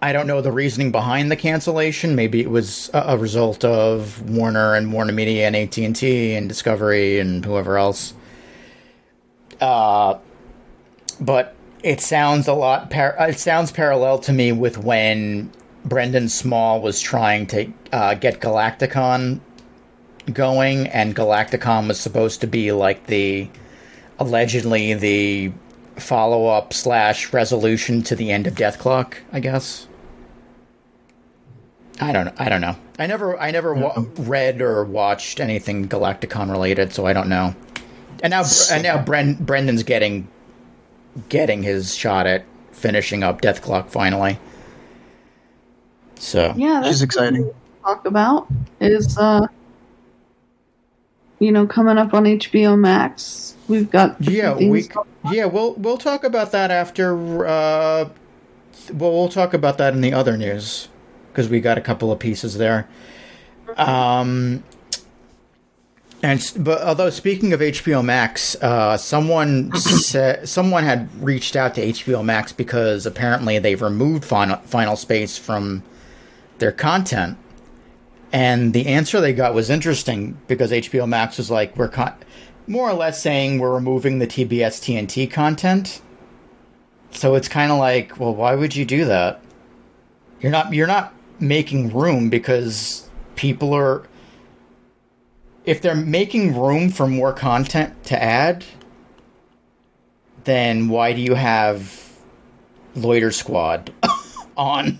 I don't know the reasoning behind the cancellation. Maybe it was a, a result of Warner and Warner Media and AT and T and Discovery and whoever else. Uh, but it sounds a lot. Par- it sounds parallel to me with when Brendan Small was trying to uh, get Galaktikon going, and Galaktikon was supposed to be like the allegedly the follow up slash resolution to the end of Dethklok. I guess. I don't. I don't know. I never. I never wa- read or watched anything Galaktikon related, so I don't know. And now, and now, Bren- Brendan's getting getting his shot at finishing up Dethklok finally. So Yeah, Which that's exciting. talk about is uh you know coming up on HBO Max. We've got yeah, we yeah we'll we'll talk about that after. Uh, well, we'll talk about that in the other news because we got a couple of pieces there. Um, and but although speaking of HBO Max, uh, someone said someone had reached out to HBO Max because apparently they've removed Final Final Space from their content. And the answer they got was interesting because HBO Max was like, we're con- more or less saying we're removing the TBS TNT content. So it's kind of like, well, why would you do that? You're not you're not making room because people are if they're making room for more content to add, then why do you have Loiter Squad on?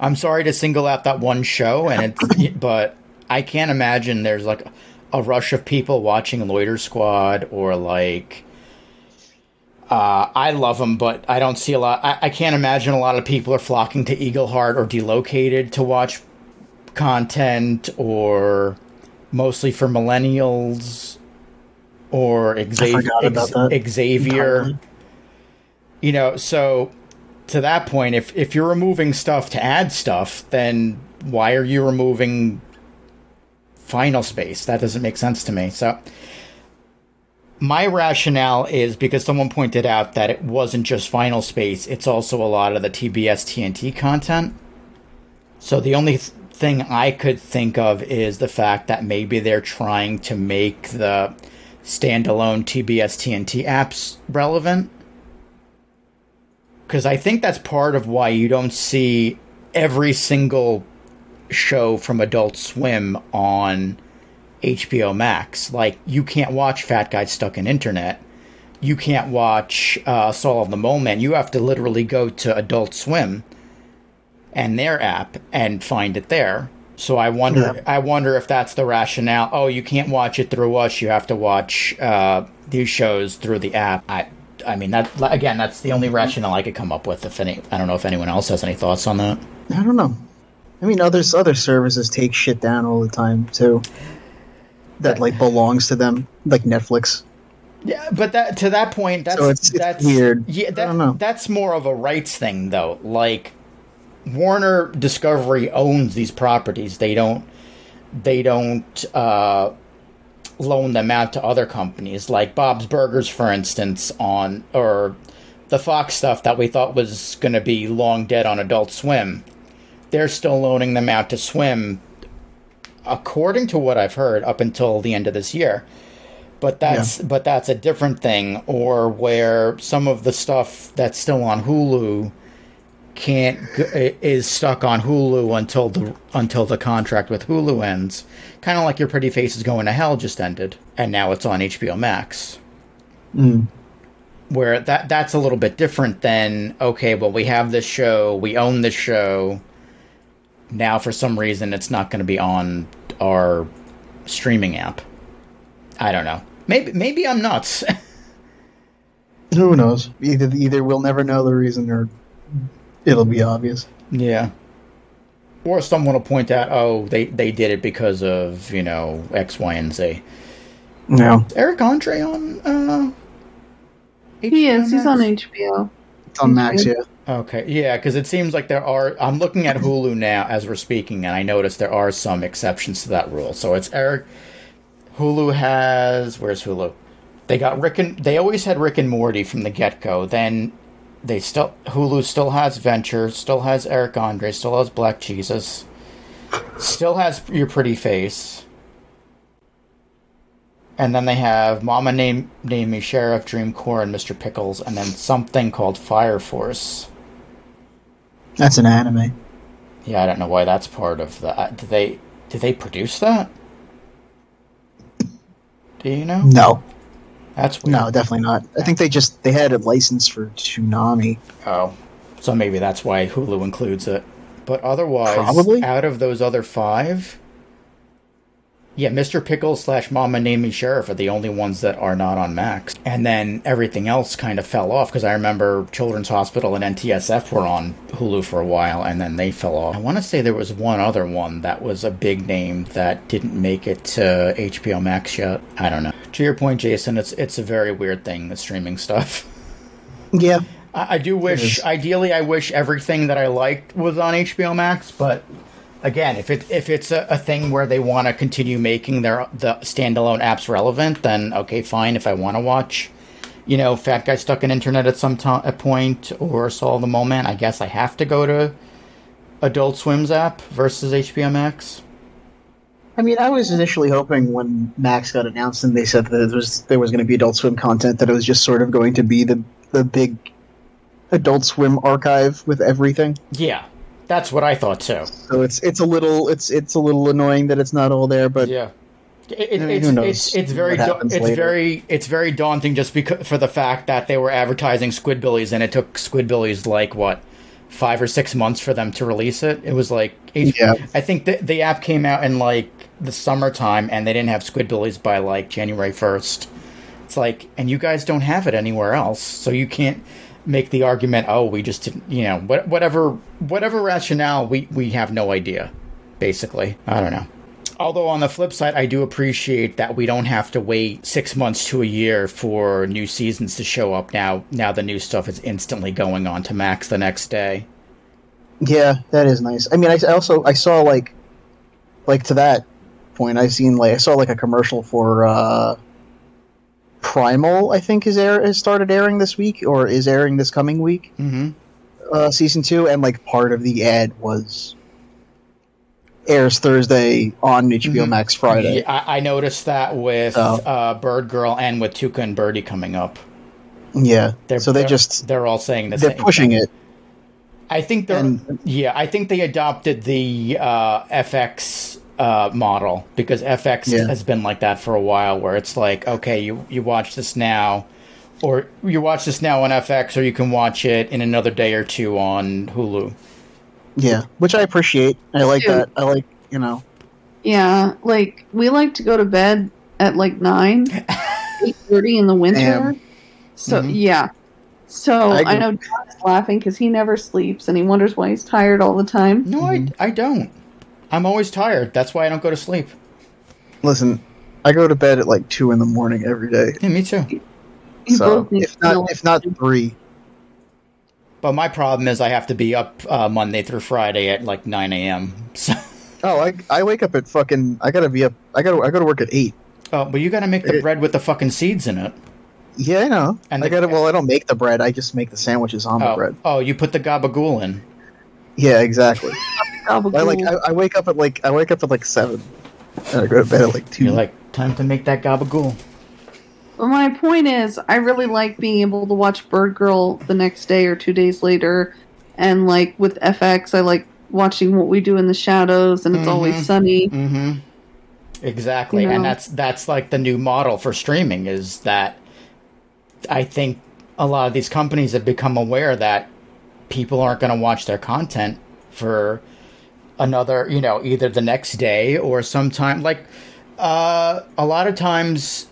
I'm sorry to single out that one show, and it's but I can't imagine there's like a rush of people watching Loiter Squad or like. Uh, I love them, but I don't see a lot. I, I can't imagine a lot of people are flocking to Eagleheart or Delocated to watch content, or mostly for millennials, or Xavier. forgot about that. Xavier. You know so to that point if if you're removing stuff to add stuff then why are you removing final space? That doesn't make sense to me. So my rationale is because someone pointed out that it wasn't just final space it's also a lot of the tbs tnt content. So the only th- thing i could think of is the fact that maybe they're trying to make the standalone tbs tnt apps relevant because I think that's part of why you don't see every single show from Adult Swim on HBO Max. Like, you can't watch Fat Guy Stuck in Internet. You can't watch uh, Saul of the Mole Men. You have to literally go to Adult Swim and their app and find it there. So I wonder, Yeah. I wonder if that's the rationale. Oh, you can't watch it through us. You have to watch uh, these shows through the app. I, I mean, that again, that's the only rationale I could come up with. If any, I don't know if anyone else has any thoughts on that. I don't know. I mean, others other services take shit down all the time too. That like belongs to them, like Netflix. Yeah, but that to that point, that's So it's- it's that's weird. Yeah, I that, don't know. that's more of a rights thing, though. Like Warner Discovery owns these properties. They don't. They don't uh, loan them out to other companies, like Bob's Burgers, for instance, on or the Fox stuff that we thought was going to be long dead on Adult Swim, they're still loaning them out to Swim, according to what I've heard, up until the end of this year. But that's but that's a different thing. Or where some of the stuff that's still on Hulu can't is stuck on Hulu until the until the contract with Hulu ends. Kind of like your Pretty face is Going to Hell just ended, and now it's on HBO Max Mm. where that that's a little bit different than okay well we have this show we own this show now for some reason it's not going to be on our streaming app i don't know maybe maybe i'm nuts Who knows? Either either we'll never know the reason, or it'll be obvious. yeah or someone will point out oh they they did it because of you know x y and z No, Is eric andre on uh He is. He's on HBO. it's on Max. Yeah. Okay, yeah, because it seems like there are. I'm looking at Hulu now as we're speaking, and I notice there are some exceptions to that rule. So it's Eric. Hulu has. Where's Hulu? They got Rick and. They always had Rick and Morty from the get go. Then they still. Hulu still has Venture, still has Eric Andre, still has Black Jesus, still has Your Pretty Face. And then they have Mama Name Name Me Sheriff, Dream Corp, and Mr. Pickles, and then something called Fire Force. That's an anime. Yeah, I don't know why that's part of the. uh, Did they did they produce that? Do you know? No, That's weird. no, definitely not. I think they just they had a license for Toonami. Oh, so maybe that's why Hulu includes it. But otherwise, Probably. out of those other five, yeah, Mr. Pickles slash Mama Name Me Sheriff are the only ones that are not on Max. And then everything else kind of fell off because I remember Children's Hospital and NTSF were on Hulu for a while and then they fell off. I want to say there was one other one that was a big name that didn't make it to HBO Max yet. I don't know. To your point, Jason, it's it's a very weird thing, the streaming stuff. Yeah, I, I do wish, ideally, I wish everything that I liked was on HBO Max. But again, if it if it's a, a thing where they want to continue making their the standalone apps relevant, then okay, fine. If I want to watch, you know, Fat Guy Stuck in Internet at some to- at point or Saw the Moment, I guess I have to go to Adult Swim's app versus HBO Max. I mean, I was initially hoping when Max got announced and they said that there was there was going to be Adult Swim content that it was just sort of going to be the the big Adult Swim archive with everything. Yeah, that's what I thought too. So it's it's a little it's it's a little annoying that it's not all there, but Yeah. It, it, it's, who knows it's it's very da- it's later. very it's very daunting just because for the fact that they were advertising Squidbillies and it took Squidbillies like what five or six months for them to release it. It was like Yeah. I think the the app came out in like the summertime and they didn't have Squidbillies by like January first. It's like and you guys don't have it anywhere else, so you can't make the argument. Oh, we just didn't. You know, whatever whatever rationale we we have no idea. Basically, I don't know. Although on the flip side, I do appreciate that we don't have to wait six months to a year for new seasons to show up. Now, now the new stuff is instantly going on to Max the next day. yeah, that is nice. I mean, I also I saw like like to that point, I seen like I saw like a commercial for uh Primal. I think is air has started airing this week or is airing this coming week. Mm-hmm. uh, season two, and like part of the ad was airs Thursday on HBO Mhm. Max Friday. Yeah, I, I noticed that with Oh. uh, Birdgirl and with Tuca and Birdie coming up. Yeah, They're, so they they're- just they're all saying the they're pushing thing. it. I think they're And- yeah. I think they adopted the uh, FX uh, model because FX Yeah. has been like that for a while, where it's like, okay, you you watch this now, or you watch this now on FX, or you can watch it in another day or two on Hulu. Yeah, which I appreciate. I like Dude. that. I like you know. Yeah, like we like to go to bed at like nine, eight thirty in the winter. Damn. So Mhm. yeah, so I I, know John is laughing because he never sleeps and he wonders why he's tired all the time. No, I I don't. I'm always tired. That's why I don't go to sleep. Listen, I go to bed at like two in the morning every day. Yeah, me too. So if not if not three, But my problem is I have to be up uh, Monday through Friday at like 9 a.m. So, oh I I wake up at fucking I gotta be up I gotta I gotta work at eight. oh, but you got to make the bread with the fucking seeds in it. Yeah, I know. And I the- got it. Well, I don't make the bread. I just make the sandwiches on the Oh, bread. oh, you put the gabagool in. Yeah, exactly. Gabagool. I like. I, I wake up at like. I wake up at like seven. And I go to bed at like 2 You're like, time to make that gabagool. But my point is, I really like being able to watch Birdgirl the next day or two days later, and like with FX, I like watching What We Do in the Shadows, and It's Mhm. Always Sunny. Mm-hmm. Exactly, You know? and that's that's like the new model for streaming is that I think a lot of these companies have become aware that people aren't going to watch their content for another, you know, either the next day or sometime like uh, a lot of times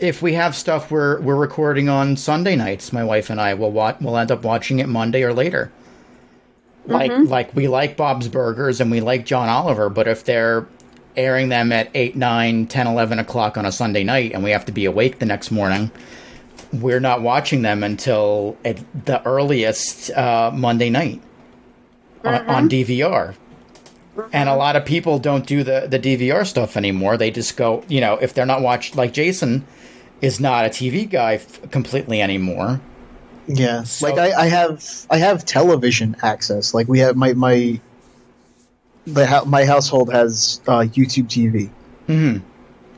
if we have stuff we're we're recording on Sunday nights, my wife and I will watch We'll end up watching it Monday or later. Like like we like Bob's Burgers and we like John Oliver, but if they're airing them at 8, 9, 10, 11 o'clock on a Sunday night and we have to be awake the next morning, we're not watching them until at the earliest uh, Monday night on, on DVR. And a lot of people don't do the, the DVR stuff anymore. They just go, you know, if they're not watched, like Jason is not a TV guy f- completely anymore. Yeah, So- like I, I have I have television access. Like we have my my the hou- my household has uh, YouTube TV, hmm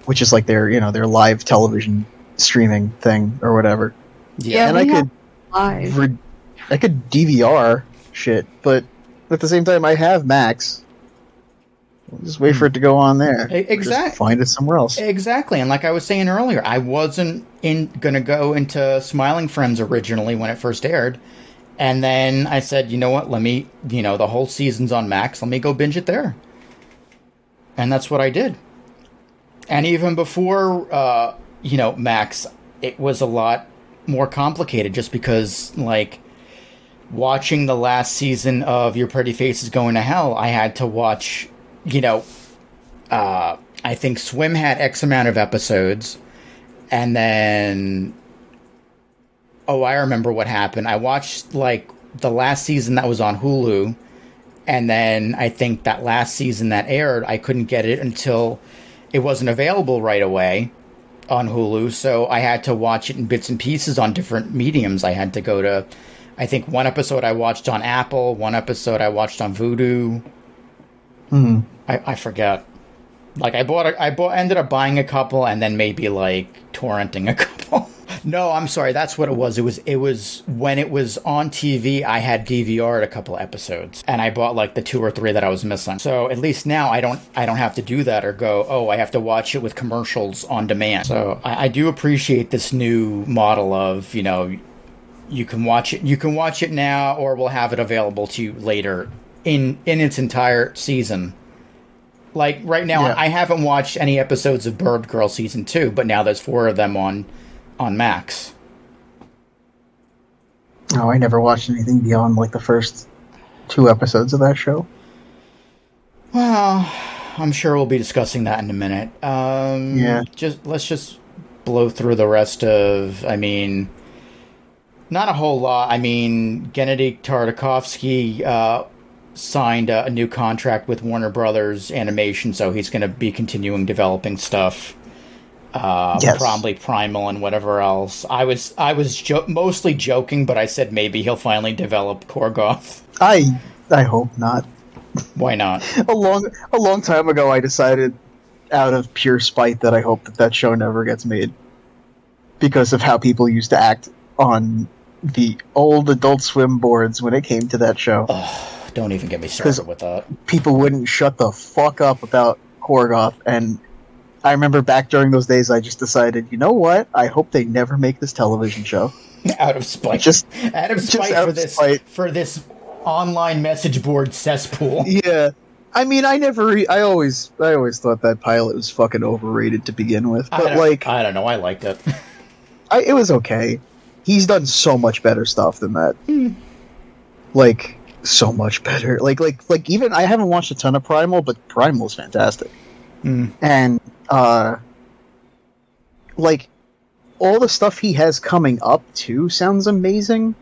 which is like their you know their live television streaming thing or whatever. Yeah, and I could Live. re- I could DVR shit, but at the same time I have Max. Just wait for it to go on there. Exactly. Find it somewhere else. Exactly, and like I was saying earlier, I wasn't in gonna go into Smiling Friends originally when it first aired, and then I said, you know what? Let me, you know, the whole season's on Max. Let me go binge it there, and that's what I did. And even before, uh, you know, Max, it was a lot more complicated, just because like watching the last season of Your Pretty Face is Going to Hell, I had to watch, you know, uh, I think Swim had X amount of episodes, and then oh, I remember what happened. I watched like the last season that was on Hulu, and then I think that last season that aired, I couldn't get it until it wasn't available right away on Hulu, so I had to watch it in bits and pieces on different mediums. I had to go to, I think one episode I watched on Apple, one episode I watched on Vudu. Hmm. I, I forget. Like I bought, a, I bought, ended up buying a couple, and then maybe like torrenting a couple. no, I'm sorry, that's what it was. It was, it was when it was on TV. I had DVR'd a couple episodes, and I bought like the two or three that I was missing. So at least now I don't, I don't have to do that or go, oh, I have to watch it with commercials on demand. So I, I do appreciate this new model of, you know, you can watch it, you can watch it now, or we'll have it available to you later in in its entire season. Like right now, Yeah. I haven't watched any episodes of Birdgirl season two, but now there's four of them on on Max. Oh, I never watched anything beyond like the first two episodes of that show. Well, I'm sure we'll be discussing that in a minute. Um, Yeah. Just let's just blow through the rest of. I mean, not a whole lot. I mean, Genndy Tartakovsky uh, signed a, a new contract with Warner Brothers Animation, so he's going to be continuing developing stuff. Uh, Yes. probably Primal and whatever else. I was I was jo- mostly joking, but I said maybe he'll finally develop Korgoth. I I hope not. Why not? a long a long time ago I decided out of pure spite that I hope that that show never gets made because of how people used to act on the old adult swim boards when it came to that show. Don't even get me started with that. People wouldn't shut the fuck up about Korgoth and I remember back during those days I just decided, you know what? I hope they never make this television show. out of spite. Just- out of spite out for of this spite. for this online message board cesspool. Yeah. I mean, I never re- I always I always thought that pilot was fucking overrated to begin with. But don't- like I don't know. I liked it. I, it was okay. He's done so much better stuff than that. Hmm. Like so much better. Like like like even I haven't watched a ton of Primal, but Primal's fantastic. Hmm. And uh like all the stuff he has coming up too sounds amazing.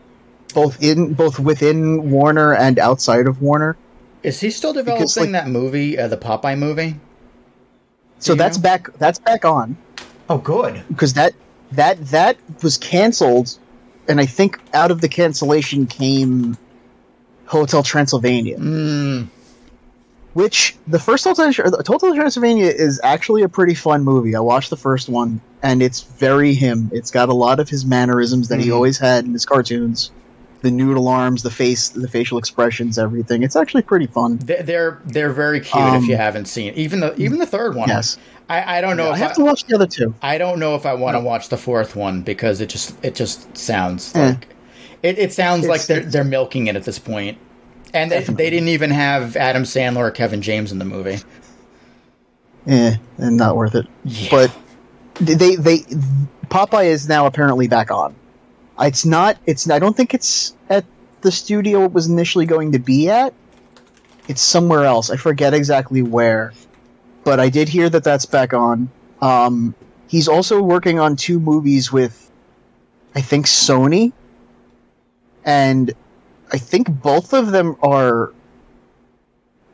Both in both within Warner and outside of Warner. Is he still developing Because, like- that movie, uh, the Popeye movie? So Do you that's know? back that's back on Oh, good. because that that that was canceled, and I think out of the cancellation came Hotel Transylvania, Mm, which the first Hotel, Hotel Transylvania is actually a pretty fun movie. I watched the first one, and it's very him. It's got a lot of his mannerisms that he Mhm. always had in his cartoons. The noodle arms, the face, the facial expressions, everything. It's actually pretty fun. they- they're they're very cute if Um, you haven't seen even the even the third one. Yes, I, I don't know I if have I, to watch the other two. I don't know if I want to watch the fourth one because it just it just sounds Eh. like it, it sounds like they're they're milking it at this point. And they, they didn't even have Adam Sandler or Kevin James in the movie. Eh, and not worth it. Yeah. But they they Popeye is now apparently back on. It's not. It's. I don't think it's at the studio it was initially going to be at. It's somewhere else. I forget exactly where, but I did hear that that's back on. Um, he's also working on two movies with, I think Sony, and I think both of them are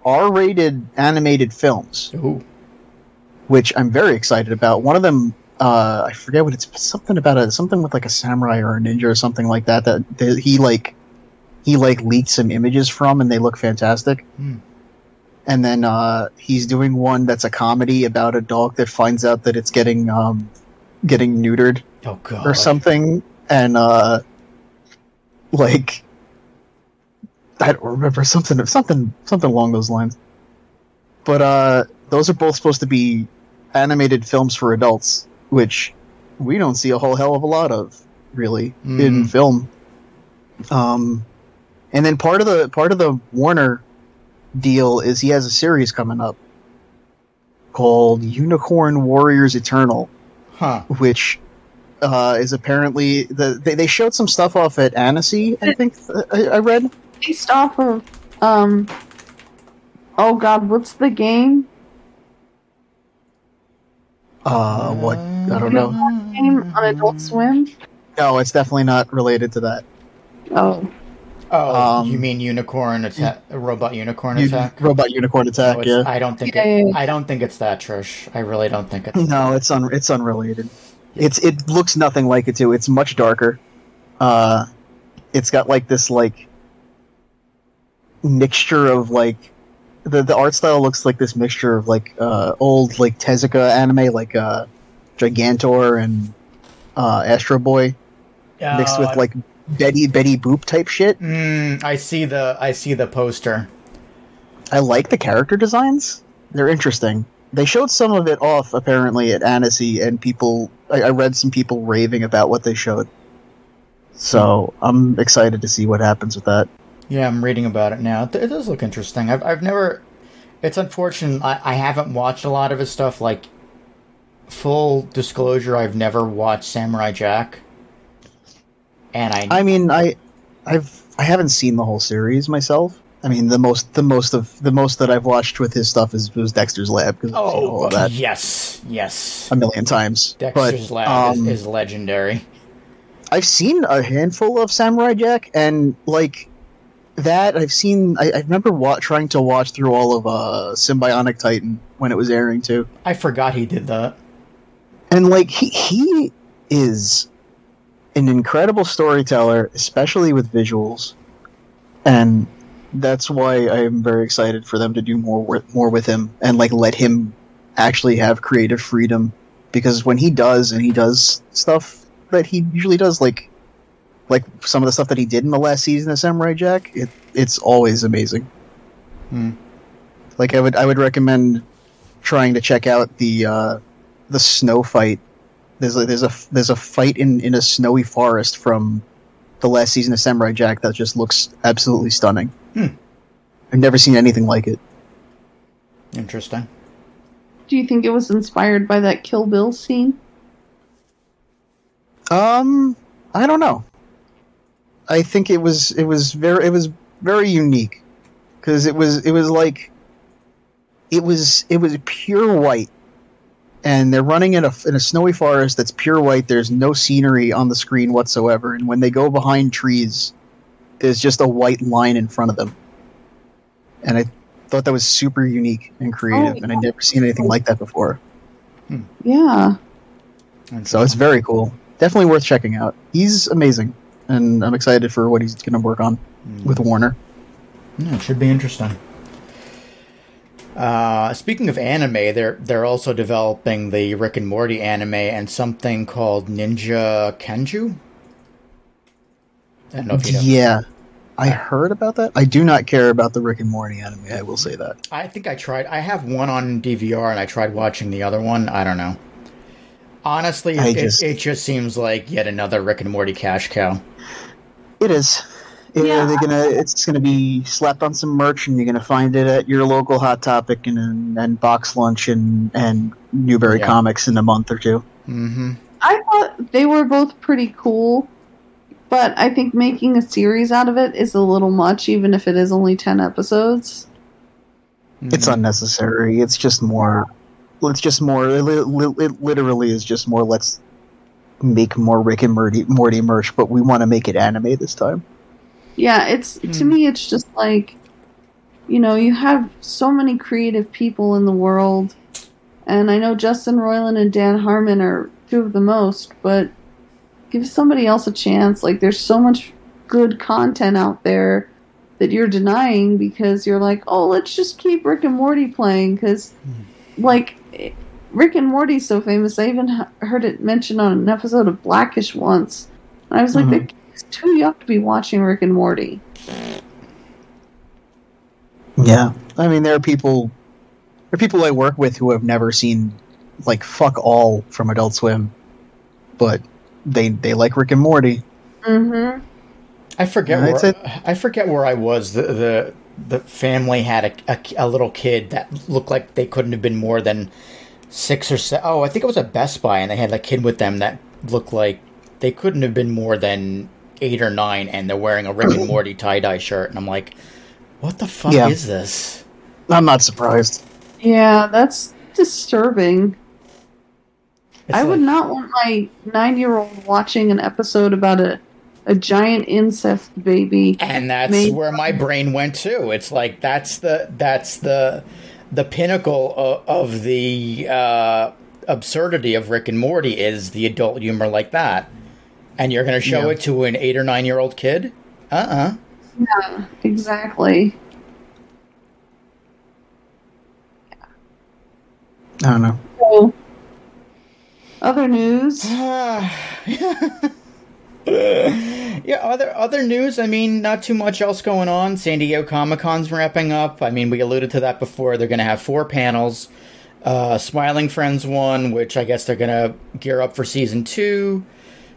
R-rated animated films Ooh. which I'm very excited about. One of them, uh, I forget what it's something about a something with like a samurai or a ninja or something like that. That, that he like he like leaked some images from, and they look fantastic. Hmm. And then uh, he's doing one that's a comedy about a dog that finds out that it's getting um, getting neutered Oh god. or something, and uh, like I don't remember something something something along those lines. But uh, those are both supposed to be animated films for adults, which we don't see a whole hell of a lot of, really, in Mhm. film. Um, and then part of the part of the Warner deal is he has a series coming up called Unicorn Warriors Eternal Huh. which uh, is apparently the they, they showed some stuff off at Annecy. I think I, I read. Based off of, um, oh god, what's the game? Uh, what I don't know. Game on Adult Swim? No, it's definitely not related to that. Oh, Oh, Um, you mean unicorn attack? Robot unicorn attack? Robot Unicorn Attack. it's- yeah. I don't think it, yeah, yeah. I don't think it's that, Trish. I really don't think it's. No, it's un it's unrelated. It's it looks nothing like it too. It's much darker. Uh, it's got like this like mixture of like the the art style looks like this mixture of like uh old like Tezuka anime like uh Gigantor and uh Astro Boy mixed Oh, with like Betty Betty Boop type shit. Mm, I see the I see the poster. I like the character designs. They're interesting. They showed some of it off apparently at Annecy, and people. I, I read some people raving about what they showed. So hmm. I'm excited to see what happens with that. Yeah, I'm reading about it now. It, it does look interesting. I've I've never. It's unfortunate. I, I haven't watched a lot of his stuff. Like, full disclosure, I've never watched Samurai Jack. And I, I mean, I, I've I haven't seen the whole series myself. I mean, the most the most of the most that I've watched with his stuff is was Dexter's Lab because all oh that yes, yes. a million times. Dexter's but, Lab um, is, is legendary. I've seen a handful of Samurai Jack, and like that, I've seen. I, I remember wa- trying to watch through all of uh, Symbionic Titan when it was airing too, I forgot he did that. and like he he is an incredible storyteller, especially with visuals, and that's why I'm very excited for them to do more with, more with him and like let him actually have creative freedom. Because when he does and he does stuff that he usually does like like some of the stuff that he did in the last season of Samurai Jack it it's always amazing. Hmm. like I would I would recommend trying to check out the uh the snow fight. There's a, there's a there's a fight in in a snowy forest from the last season of Samurai Jack that just looks absolutely stunning. Hmm. I've never seen anything like it. Interesting. do you think it was inspired by that Kill Bill scene? Um, I don't know. I think it was it was very it was very unique because it was it was like it was it was pure white, and they're running in a in a snowy forest that's pure white. There's no scenery on the screen whatsoever, and when they go behind trees, there's just a white line in front of them. And I thought that was super unique and creative, Oh, and I'd never seen anything like that before. Hmm. Yeah. And So it's very cool. definitely worth checking out. He's amazing, and I'm excited for what he's going to work on hmm. with Warner. Yeah, it should be interesting. Uh, speaking of anime, they're they're also developing the Rick and Morty anime and something called Ninja Kenju. I don't know if you know. Yeah, I heard about that. I do not care about the Rick and Morty anime. I will say that. I think I tried. I have one on DVR, and I tried watching the other one. I don't know. Honestly, it, just- it just seems like yet another Rick and Morty cash cow. It is. Yeah, Yeah. they're gonna. It's gonna be slapped on some merch, and you're gonna find it at your local Hot Topic and and Box Lunch and and Newbury Yeah. Comics in a month or two. Mm-hmm. I thought they were both pretty cool, but I think making a series out of it is a little much, even if it is only 10 episodes. It's unnecessary. It's just more. It's just more. It, it literally is just more. Let's make more Rick and Morty, Morty merch, but we want to make it anime this time. Yeah, it's to Hmm. me, it's just like, you know, you have so many creative people in the world, and I know Justin Roiland and Dan Harmon are two of the most, but give somebody else a chance. Like, there's so much good content out there that you're denying because you're like, oh, let's just keep Rick and Morty playing because, like, eh, Rick and Morty's so famous. I even heard it mentioned on an episode of Blackish once. And I was like, Mhm. the kid's too young to be watching Rick and Morty. Yeah, I mean, there are people. There are people I work with who have never seen like fuck all from Adult Swim, but they they like Rick and Morty. Mm-hmm. I forget Yeah, where it's a- I forget where I was. The the the family had a, a, a little kid that looked like they couldn't have been more than six or seven. Oh, I think it was a Best Buy, and they had a kid with them that looked like they couldn't have been more than eight or nine, and they're wearing a Rick and Morty tie dye shirt, and I'm like, what the fuck Yeah. is this? I'm not surprised. Yeah, that's disturbing. It's I would not want my nine-year-old watching an episode about a a giant incest baby. and that's made- where my brain went to. It's like that's the that's the the pinnacle of, of the uh, absurdity of Rick and Morty is the adult humor like that, and you're going to show Yeah. it to an eight or nine year old kid? Uh uh Yeah, Exactly. I don't know. So, other news. yeah, other other news. I mean, not too much else going on. San Diego Comic Con's wrapping up. I mean, we alluded to that before. They're going to have four panels. Uh, Smiling Friends one, which I guess they're going to gear up for season two.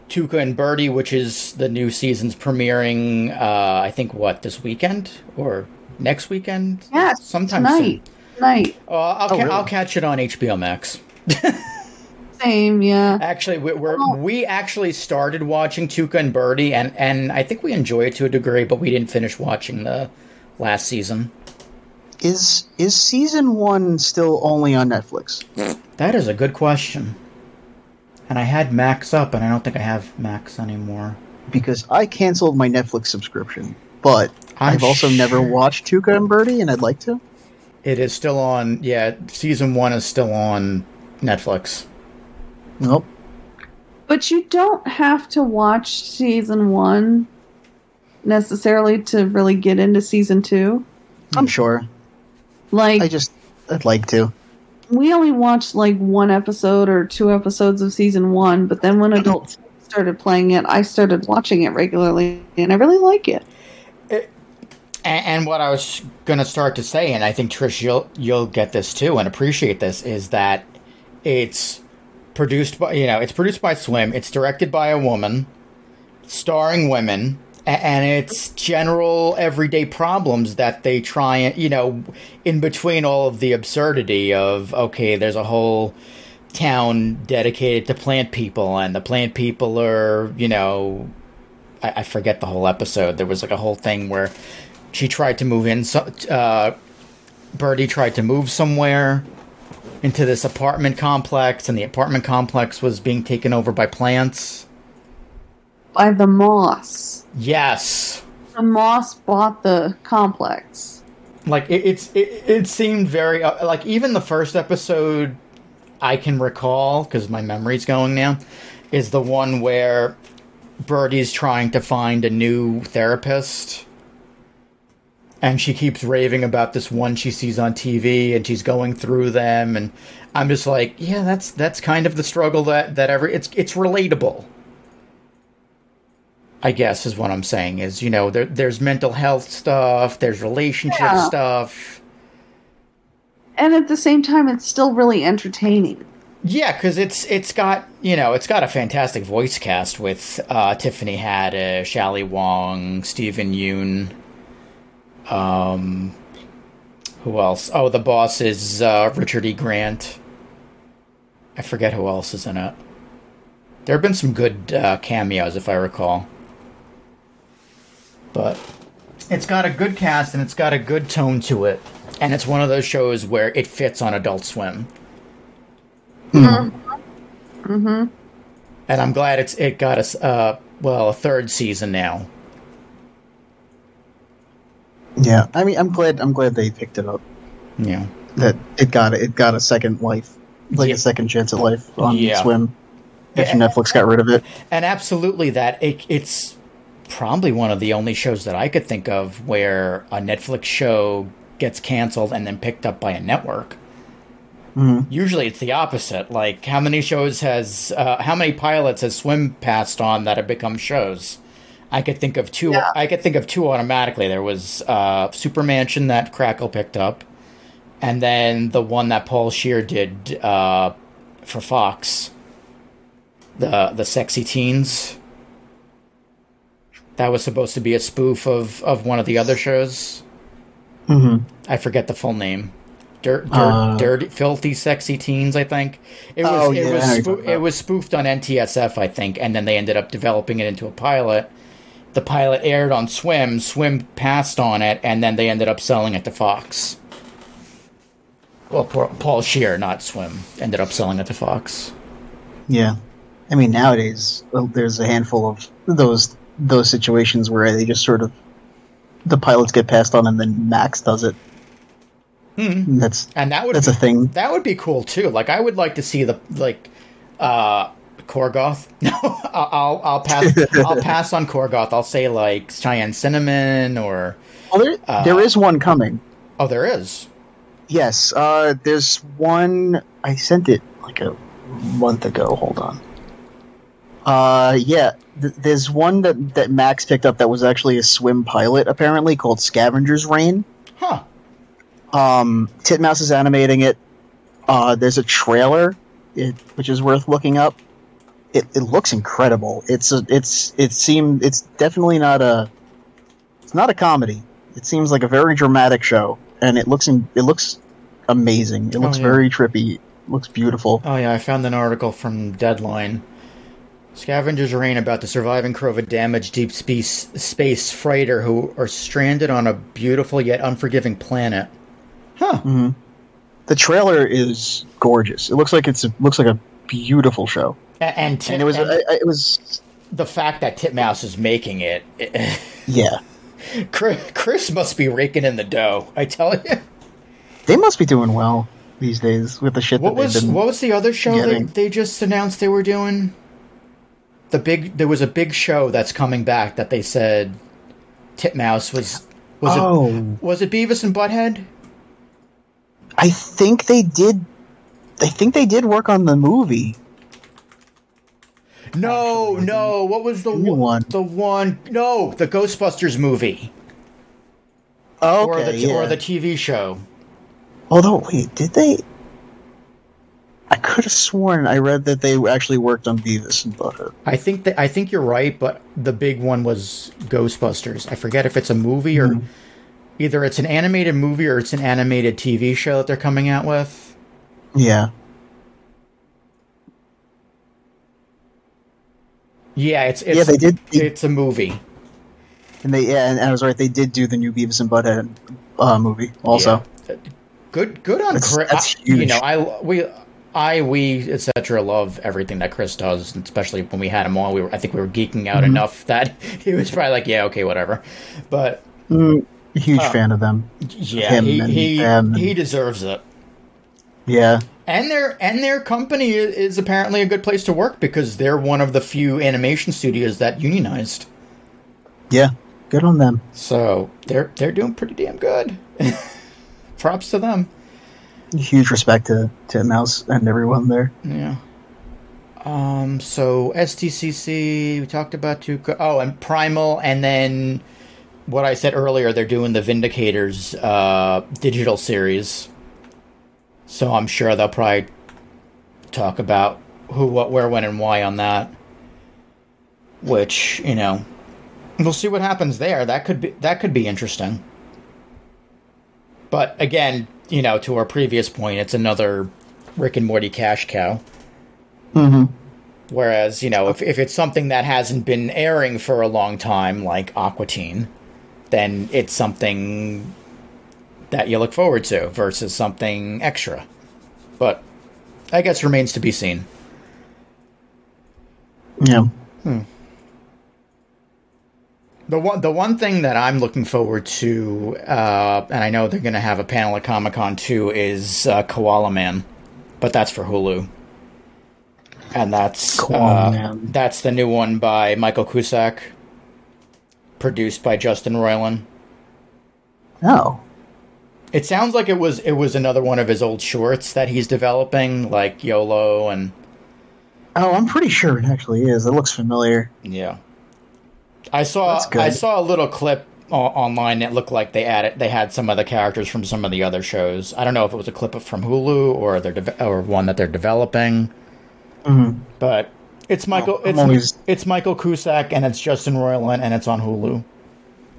Tuca and Birdie, which is the new season's premiering. Uh, I think what this weekend or next weekend? Yeah, sometime tonight. soon. Tonight. Uh, I'll, Oh, ca- really? I'll catch it on HBO Max. Same. Yeah. Actually, we, we're, Oh. we actually started watching Tuca and Birdie, and, and I think we enjoy it to a degree, but we didn't finish watching the last season. Is is season one still only on Netflix? That is a good question. And I had Max up, and I don't think I have Max anymore. Because I canceled my Netflix subscription, but I'm I've also never watched Tuca and Birdie, and I'd like to. It is still on. Yeah, season one is still on Netflix. Nope. But you don't have to watch season one necessarily to really get into season two. I'm sure. Like I just I'd like to. We only watched like one episode or two episodes of season one, but then when adults started playing it, I started watching it regularly, and I really like it. And, and what I was going to start to say, and I think Trish, you'll you'll get this too and appreciate this, is that it's produced by you know it's produced by Swim. It's directed by a woman, starring women, and it's general everyday problems that they try and you know in between all of the absurdity of okay, there's a whole town dedicated to plant people, and the plant people are you know I, I forget the whole episode. There was like a whole thing where she tried to move in. So, uh, Birdie tried to move somewhere into this apartment complex, and the apartment complex was being taken over by plants. By the Moss. Yes, The Moss bought the complex. like it, it's it, it seemed very uh, like even the first episode I can recall because my memory's going now. is the one where Birdie's trying to find a new therapist. And she keeps raving about this one she sees on TV and she's going through them and I'm just like, yeah, that's that's kind of the struggle that that every it's it's relatable. I guess is what I'm saying is, you know, there, there's mental health stuff, there's relationship Yeah. stuff. And at the same time, it's still really entertaining. Yeah, because it's it's got you know it's got a fantastic voice cast with uh, Tiffany Haddish, Ali Wong, Steven Yeun. Um, who else? Oh, the boss is uh, Richard E. Grant. I forget who else is in it. There have been some good uh, cameos, if I recall. But it's got a good cast and it's got a good tone to it, and it's one of those shows where it fits on Adult Swim. Mm-hmm. and I'm glad it's it got us uh well a third season now. Yeah, I mean, I'm glad. I'm glad they picked it up. Yeah, That it got it got a second life, like Yeah. a second chance at life on Yeah. Swim. After Yeah. Netflix got rid of it. and absolutely that it, it's probably one of the only shows that I could think of where a Netflix show gets canceled and then picked up by a network. Mhm. Usually it's the opposite. Like how many shows has uh, how many pilots has Swim passed on that have become shows? I could think of two. Yeah. I could think of two automatically. There was uh, Supermansion that Crackle picked up, and then the one that Paul Scheer did uh, for Fox. The the sexy teens. That was supposed to be a spoof of, of one of the other shows. hmm I forget the full name. Dirt, dirt, Uh, dirty, filthy, sexy teens. I think it was. Oh, it yeah, was. I know you're Spoo- talking it was spoofed on NTSF, I think, and then they ended up developing it into a pilot. The pilot aired on Swim. Swim passed on it, and then they ended up selling it to Fox. Well, Paul Paul Scheer, not Swim, ended up selling it to Fox. Yeah, I mean nowadays there's a handful of those those situations where they just sort of the pilots get passed on and then Max does it. Hmm. That's And that would that's a thing. That would be cool too. Like I would like to see the like uh Korgoth. No, I'll I'll, I'll pass I'll pass on Korgoth. I'll say like Cheyenne Cinnamon or Well, there, Uh, there is one coming. oh there is. Yes, uh, there's one. I sent it like a month ago. Hold on. Uh, yeah, th- there's one that that Max picked up that was actually a swim pilot, apparently called Scavenger's Reign. Huh. Um, Titmouse is animating it. Uh, there's a trailer, it, which is worth looking up. It, it looks incredible. It's a, it's it seemed it's definitely not a it's not a comedy. It seems like a very dramatic show, and it looks in, it looks amazing. It looks yeah. very trippy. It looks beautiful. Oh yeah, I found an article from Deadline. Scavengers reign about the surviving crew of a damaged deep space space freighter who are stranded on a beautiful yet unforgiving planet. Huh. hmm The trailer is gorgeous. It looks like it's a, looks like a beautiful show, A- And, Tit- and it was and I, I- it was the fact that Titmouse is making it. yeah. Chris, Chris must be raking in the dough. I tell you. They must be doing well these days with the shit What that was they've been. what was the other show getting. that they just announced they were doing? The big there was a big show that's coming back that they said Titmouse was was oh, it was it Beavis and Butthead? I think they did. I think they did work on the movie. No, no. What was the one? one. The one? No, the Ghostbusters movie Oh, or okay, the yeah. or the TV show. Although, wait, did they? I could have sworn I read that they actually worked on Beavis and Butthead. I think that I think you're right, but the big one was Ghostbusters. I forget if it's a movie or Hmm. either it's an animated movie or it's an animated TV show that they're coming out with. Yeah. Yeah, it's, it's Yeah, they did- they- It's a movie. And they yeah, and I was right. They did do the new Beavis and Butthead uh, movie also. Yeah. Good, good on That's- Chris. that's I- You know, I we, I we etc. Love everything that Chris does, especially when we had him on. We were, I think, we were geeking out Mm-hmm. enough that he was probably like, "Yeah, okay, whatever." But Mm, huge Uh, fan of them. yeah, Him he and he, them he deserves it. Yeah. and their and their company is apparently a good place to work because they're one of the few animation studios that unionized. Yeah, good on them. So they're they're doing pretty damn good. Props to them. Huge respect to to Mouse and everyone there. Yeah. Um. So SDCC, we talked about two. Oh, and Primal, and then what I said earlier, they're doing the Vindicators uh, digital series. So I'm sure they'll probably talk about who, what, where, when, and why on that. Which you know, we'll see what happens there. That could be that could be interesting. But again, you know, to our previous point, it's another Rick and Morty cash cow. Mm-hmm. Whereas, you know, if, if it's something that hasn't been airing for a long time, like Aqua Teen, then it's something that you look forward to versus something extra. But I guess remains to be seen. Yeah. The one, the one thing that I'm looking forward to, uh, and I know they're going to have a panel at Comic Con too, is uh, Koala Man, but that's for Hulu, and that's Koala uh, Man. that's the new one by Michael Cusack, produced by Justin Roiland. Oh. It sounds like it was it was another one of his old shorts that he's developing, like YOLO and Oh, I'm pretty sure it actually is. It looks familiar. Yeah, I saw I saw a little clip o- online that looked like they added they had some of the characters from some of the other shows. I don't know if it was a clip from Hulu or they're or one that they're developing, Mm-hmm. but it's Michael it's always- it's Michael Cusack and it's Justin Roiland and it's on Hulu.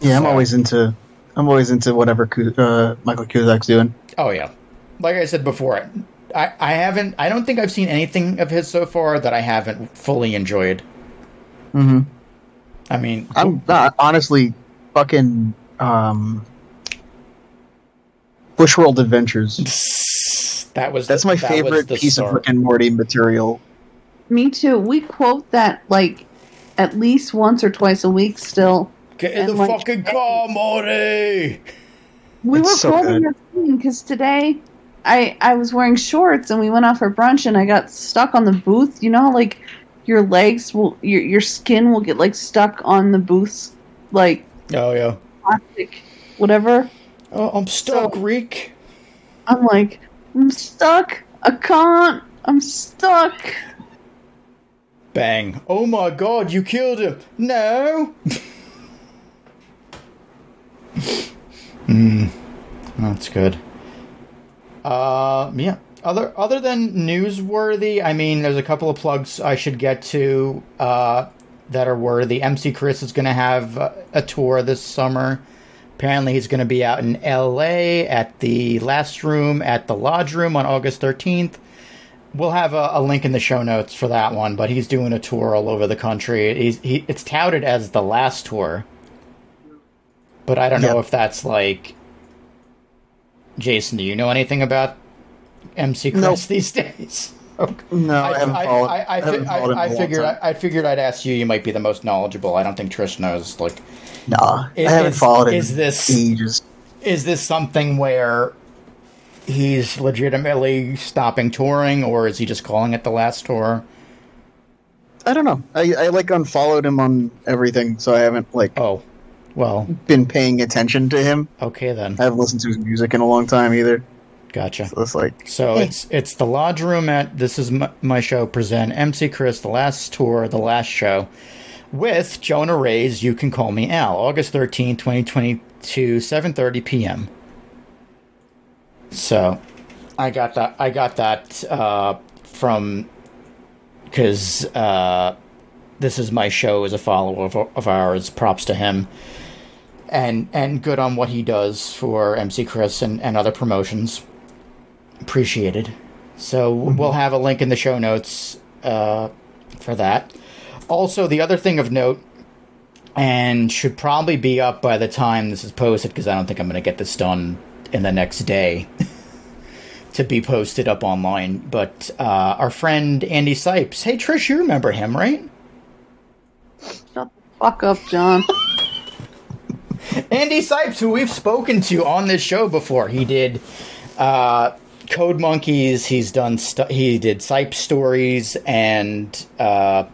Yeah, I'm always into. I'm always into whatever uh, Michael Cusack's doing. Oh yeah, like I said before, I I haven't I don't think I've seen anything of his so far that I haven't fully enjoyed. Mm-hmm. I mean, I'm not honestly fucking um, Bushworld Adventures. that was That's the- my that was favorite the piece of start. Rick and Morty material. Me too. We quote that like at least once or twice a week still. Get in And, the like, fucking car, Morty! We It's were so quoting good. your thing because today I I was wearing shorts and we went out for brunch and I got stuck on the booth. You know like your legs will your your skin will get like stuck on the booth's like Oh yeah. plastic whatever. Oh, I'm stuck, So- Reek. I'm like I'm stuck. I can't. I'm stuck. Bang. Oh my god, you killed him. No. Hmm. That's good. Uh, yeah. Other other than newsworthy, I mean, there's a couple of plugs I should get to uh, that are worthy. MC Chris is going to have uh, a tour this summer. Apparently, he's going to be out in L.A. at the Last Room at the Lodge Room on August 13th. We'll have a, a link in the show notes for that one, but he's doing a tour all over the country. He's, he, it's touted as the last tour, but I don't know if that's like. Jason, do you know anything about MC Chris Nope. these days? Okay. No, I, haven't I, followed. I, I, I haven't followed I, I in a long figured. I, I figured I'd ask you. You might be the most knowledgeable. I don't think Trish knows. Like, Nah, Is- I haven't is- followed is this- ages. is this something where he's legitimately stopping touring, or is he just calling it the last tour? I don't know. I, I like unfollowed him on everything, so I haven't like Oh, well, been paying attention to him. okay then. I haven't listened to his music in a long time either. Gotcha. So it's like So it's it's the Lodge Room at this is my, my show present MC Chris the last tour the last show with Jonah Ray's You Can Call Me Al August 13, 2022 7:30 p.m. So I got that I got that uh, from cuz uh, this is my show as a follower of, of ours props to him and and good on what he does for MC Chris and, and other promotions appreciated. So we'll have a link in the show notes uh, for that. Also, the other thing of note, and should probably be up by the time this is posted, because I don't think I'm going to get this done in the next day to be posted up online. But uh, our friend Andy Sipes, hey Trish, you remember him, right? Shut the fuck up, John. Andy Sipes, who we've spoken to on this show before, he did uh, Code Monkeys. He's done. Stu- he did Sipe stories and uh,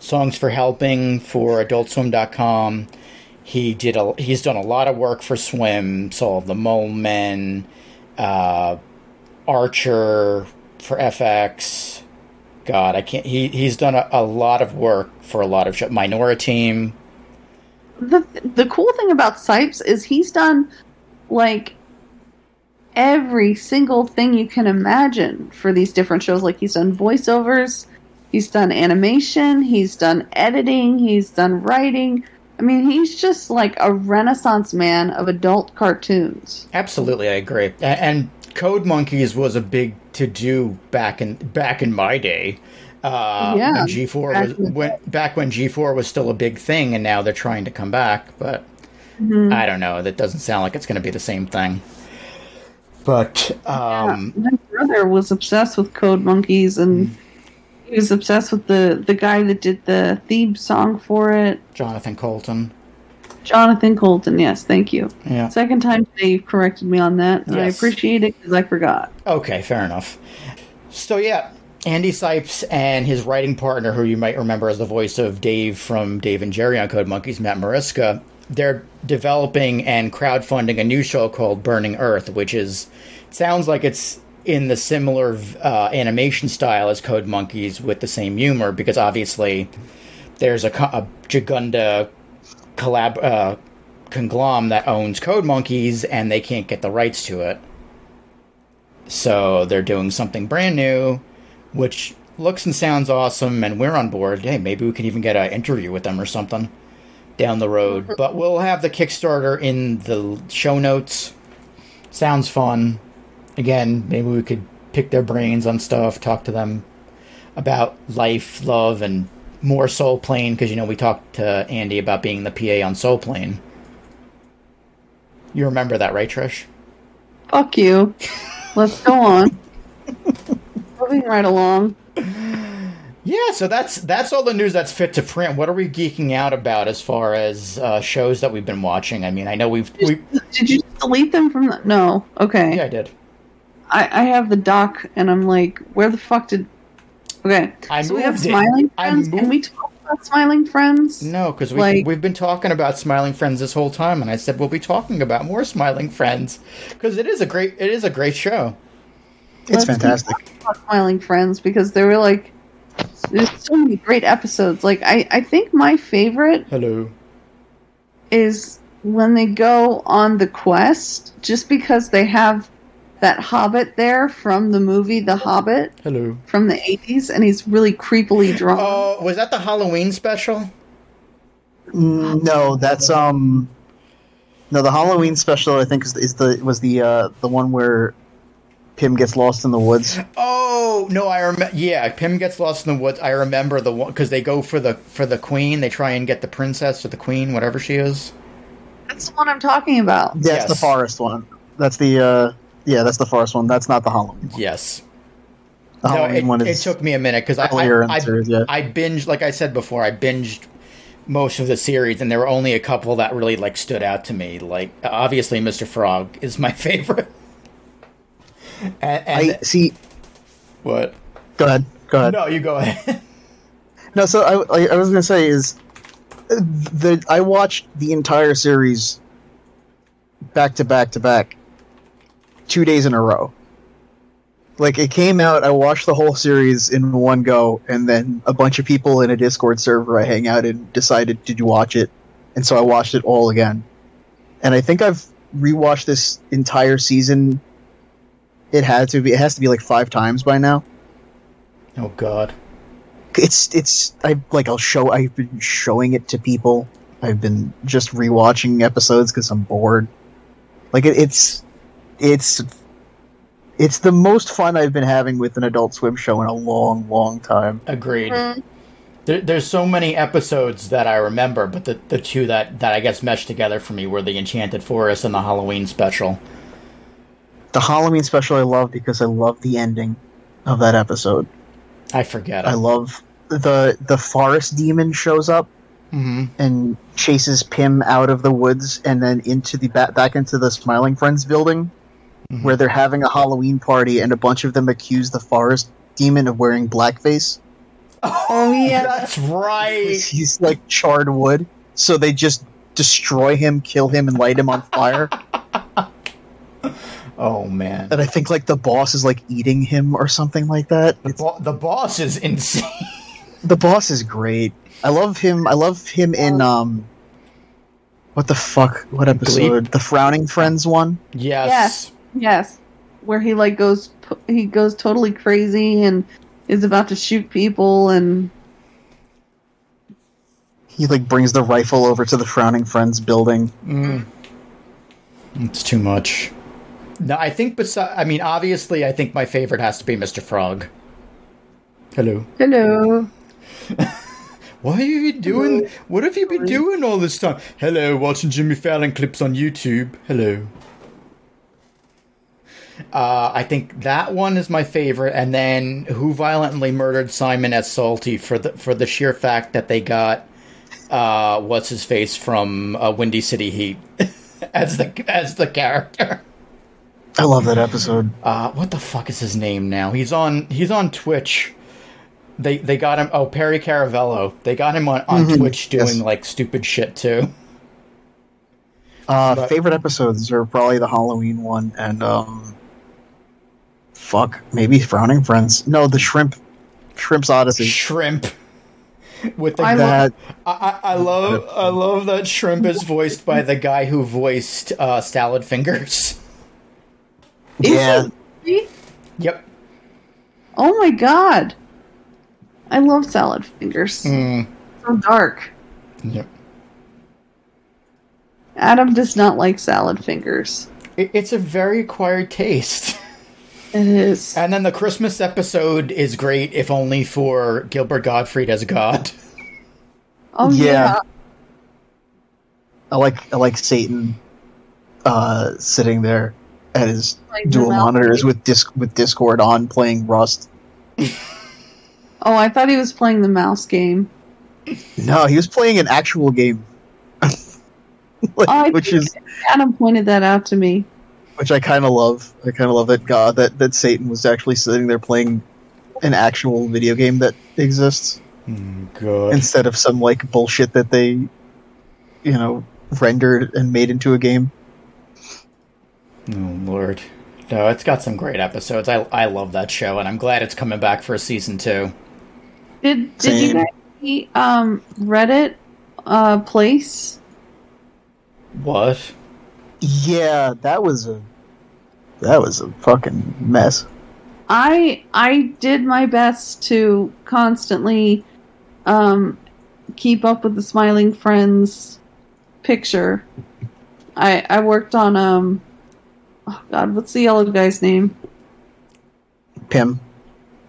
songs for helping for AdultSwim.com. He did. A, he's done a lot of work for Swim. Of the Mole Men, uh, Archer for FX. God, I can't. He he's done a, a lot of work for a lot of shows. Minoriteam. the the cool thing about Sipes is he's done like every single thing you can imagine for these different shows. Like he's done voiceovers, he's done animation, he's done editing, he's done writing. I mean, he's just like a renaissance man of adult cartoons. Absolutely, I agree. And Code Monkeys was a big to do back in back in my day. Uh, Yeah, when G four back was when, back when G four was still a big thing, and now they're trying to come back. But Mm-hmm. I don't know. That doesn't sound like it's going to be the same thing. But um, My brother was obsessed with Code Monkeys, and he was obsessed with the the guy that did the theme song for it, Jonathan Coulton, Jonathan Coulton. Yes, thank you. yeah. Second time today you've corrected me on that, and I appreciate it because I forgot. Okay, fair enough. So yeah, Andy Sipes and his writing partner, who you might remember as the voice of Dave from Dave and Jerry on Code Monkeys, Matt Mariska, they're developing and crowdfunding a new show called Burning Earth, which is sounds like it's in the similar uh, animation style as Code Monkeys with the same humor, because obviously there's a, a Jagunda collab uh, conglomerate that owns Code Monkeys, and they can't get the rights to it. So they're doing something brand new, which looks and sounds awesome, and we're on board. Hey, maybe we can even get an interview with them or something down the road. But we'll have the Kickstarter in the show notes. Sounds fun. Again, maybe we could pick their brains on stuff, talk to them about life, love, and more Soul Plane, because you know we talked to Andy about being the PA on Soul Plane. You remember that, right, Trish? Fuck you. Let's go on. Moving right along. Yeah, so that's that's all the news that's fit to print. What are we geeking out about as far as uh, shows that we've been watching? I mean, I know we've we Did you delete them from the? No. Okay. yeah, I did. I, I have the doc, and I'm like, where the fuck did? Okay. I so we have moved it. smiling I friends. Can we talk about smiling friends? No, because we Like- we've been talking about Smiling Friends this whole time, and I said we'll be talking about more Smiling Friends because it is a great it is a great show. It's Let's fantastic. smiling friends because they were like, there's so many great episodes. Like I, I think my favorite Hello. is when they go on the quest, just because they have that Hobbit there from the movie The Hobbit Hello. from the 80s, and he's really creepily drawn. Oh, was that the Halloween special? Mm, No, that's um. No, the Halloween special I think is, is the was the uh the one where Pim gets lost in the woods. Oh no, I remember. Yeah, Pim gets lost in the woods. I remember the one because they go for the for the queen. They try and get the princess or the queen, whatever she is. That's the one I'm talking about. That's Yes. the forest one. That's the uh yeah, that's the forest one. That's not the Halloween. one. Yes. The No, Halloween it, one it is took me a minute because I earlier in I, the series, yeah. I binged like I said before. I binged most of the series, and there were only a couple that really like stood out to me. Like obviously, Mr. Frog is my favorite. And, and I see. what? Go ahead. Go ahead. No, you go ahead. No, so I, I, I was gonna say is the I watched the entire series back to back to back, two days in a row. Like it came out, I watched the whole series in one go, and then a bunch of people in a Discord server I hang out in decided to watch it, and so I watched it all again. And I think I've rewatched this entire season. It had to be. It has to be like five times by now oh God. it's it's I like I'll show I've been showing it to people. I've been just rewatching episodes because I'm bored. Like it, it's it's it's the most fun I've been having with an Adult Swim show in a long, long time. Agreed. Hmm. There, there's so many episodes that I remember, but the, the two that, that I guess meshed together for me were the Enchanted Forest and the Halloween special. The Halloween special I love because I love the ending of that episode. I forget. I love the the forest demon shows up hmm and chases Pim out of the woods and then into the back back into the Smiling Friends building. where they're having a Halloween party and a bunch of them accuse the forest demon of wearing blackface. Oh yeah. That's right. He's like charred wood, so they just destroy him, kill him, and light him on fire. Oh man. and I think like the boss is like eating him or something like that. The, bo- the boss is insane. The boss is great. I love him. I love him in um. What the fuck? What episode? The Frowning Friends one. yes. Yes. Yes. Where he like goes he goes totally crazy and is about to shoot people and He like brings the rifle over to the Frowning Friends building. Mm. It's too much. No, I think besi- I mean obviously I think my favorite has to be Mr. Frog. Hello. hello. What have you been doing? What have you been doing all this time? Hello, watching Jimmy Fallon clips on YouTube. Hello. Uh, I think that one is my favorite, and then Who Violently Murdered Simon S. Salty for the for the sheer fact that they got uh, what's his face from uh, Windy City Heat as the as the character. I love that episode. Uh, what the fuck is his name now? He's on he's on Twitch. They they got him. Oh, Perry Caravello. They got him on, on Mhm, Twitch doing yes. like stupid shit too. Uh, But- favorite episodes are probably the Halloween one and um. Fuck, maybe Frowning Friends. No, the Shrimp, Shrimp's Odyssey. Shrimp. With the I That I, I, I love I love that Shrimp is voiced by the guy who voiced uh, Salad Fingers. yeah, Yep. Oh my god. I love salad fingers. Mm, So dark. yep. Adam does not like salad fingers. It, it's a very acquired taste. It is. And then the Christmas episode is great, if only for Gilbert Gottfried as God. Oh Yeah. yeah. I like I like Satan, uh, sitting there at his Like dual mouse. monitors with disc with Discord on, playing Rust. Oh, I thought he was playing the mouse game. No, he was playing an actual game, Like, I which think- is Adam pointed that out to me. which I kind of love. I kind of love that God that that Satan was actually sitting there playing an actual video game that exists Mm, good. instead of some like bullshit that they, you know, rendered and made into a game. Oh Lord. No, it's got some great episodes. I I love that show, and I'm glad it's coming back for a season two. Did did you guys see um Reddit uh place? What? Yeah, that was a that was a fucking mess. I I did my best to constantly um keep up with the smiling friends picture. I I worked on um oh god, what's the yellow guy's name? Pim.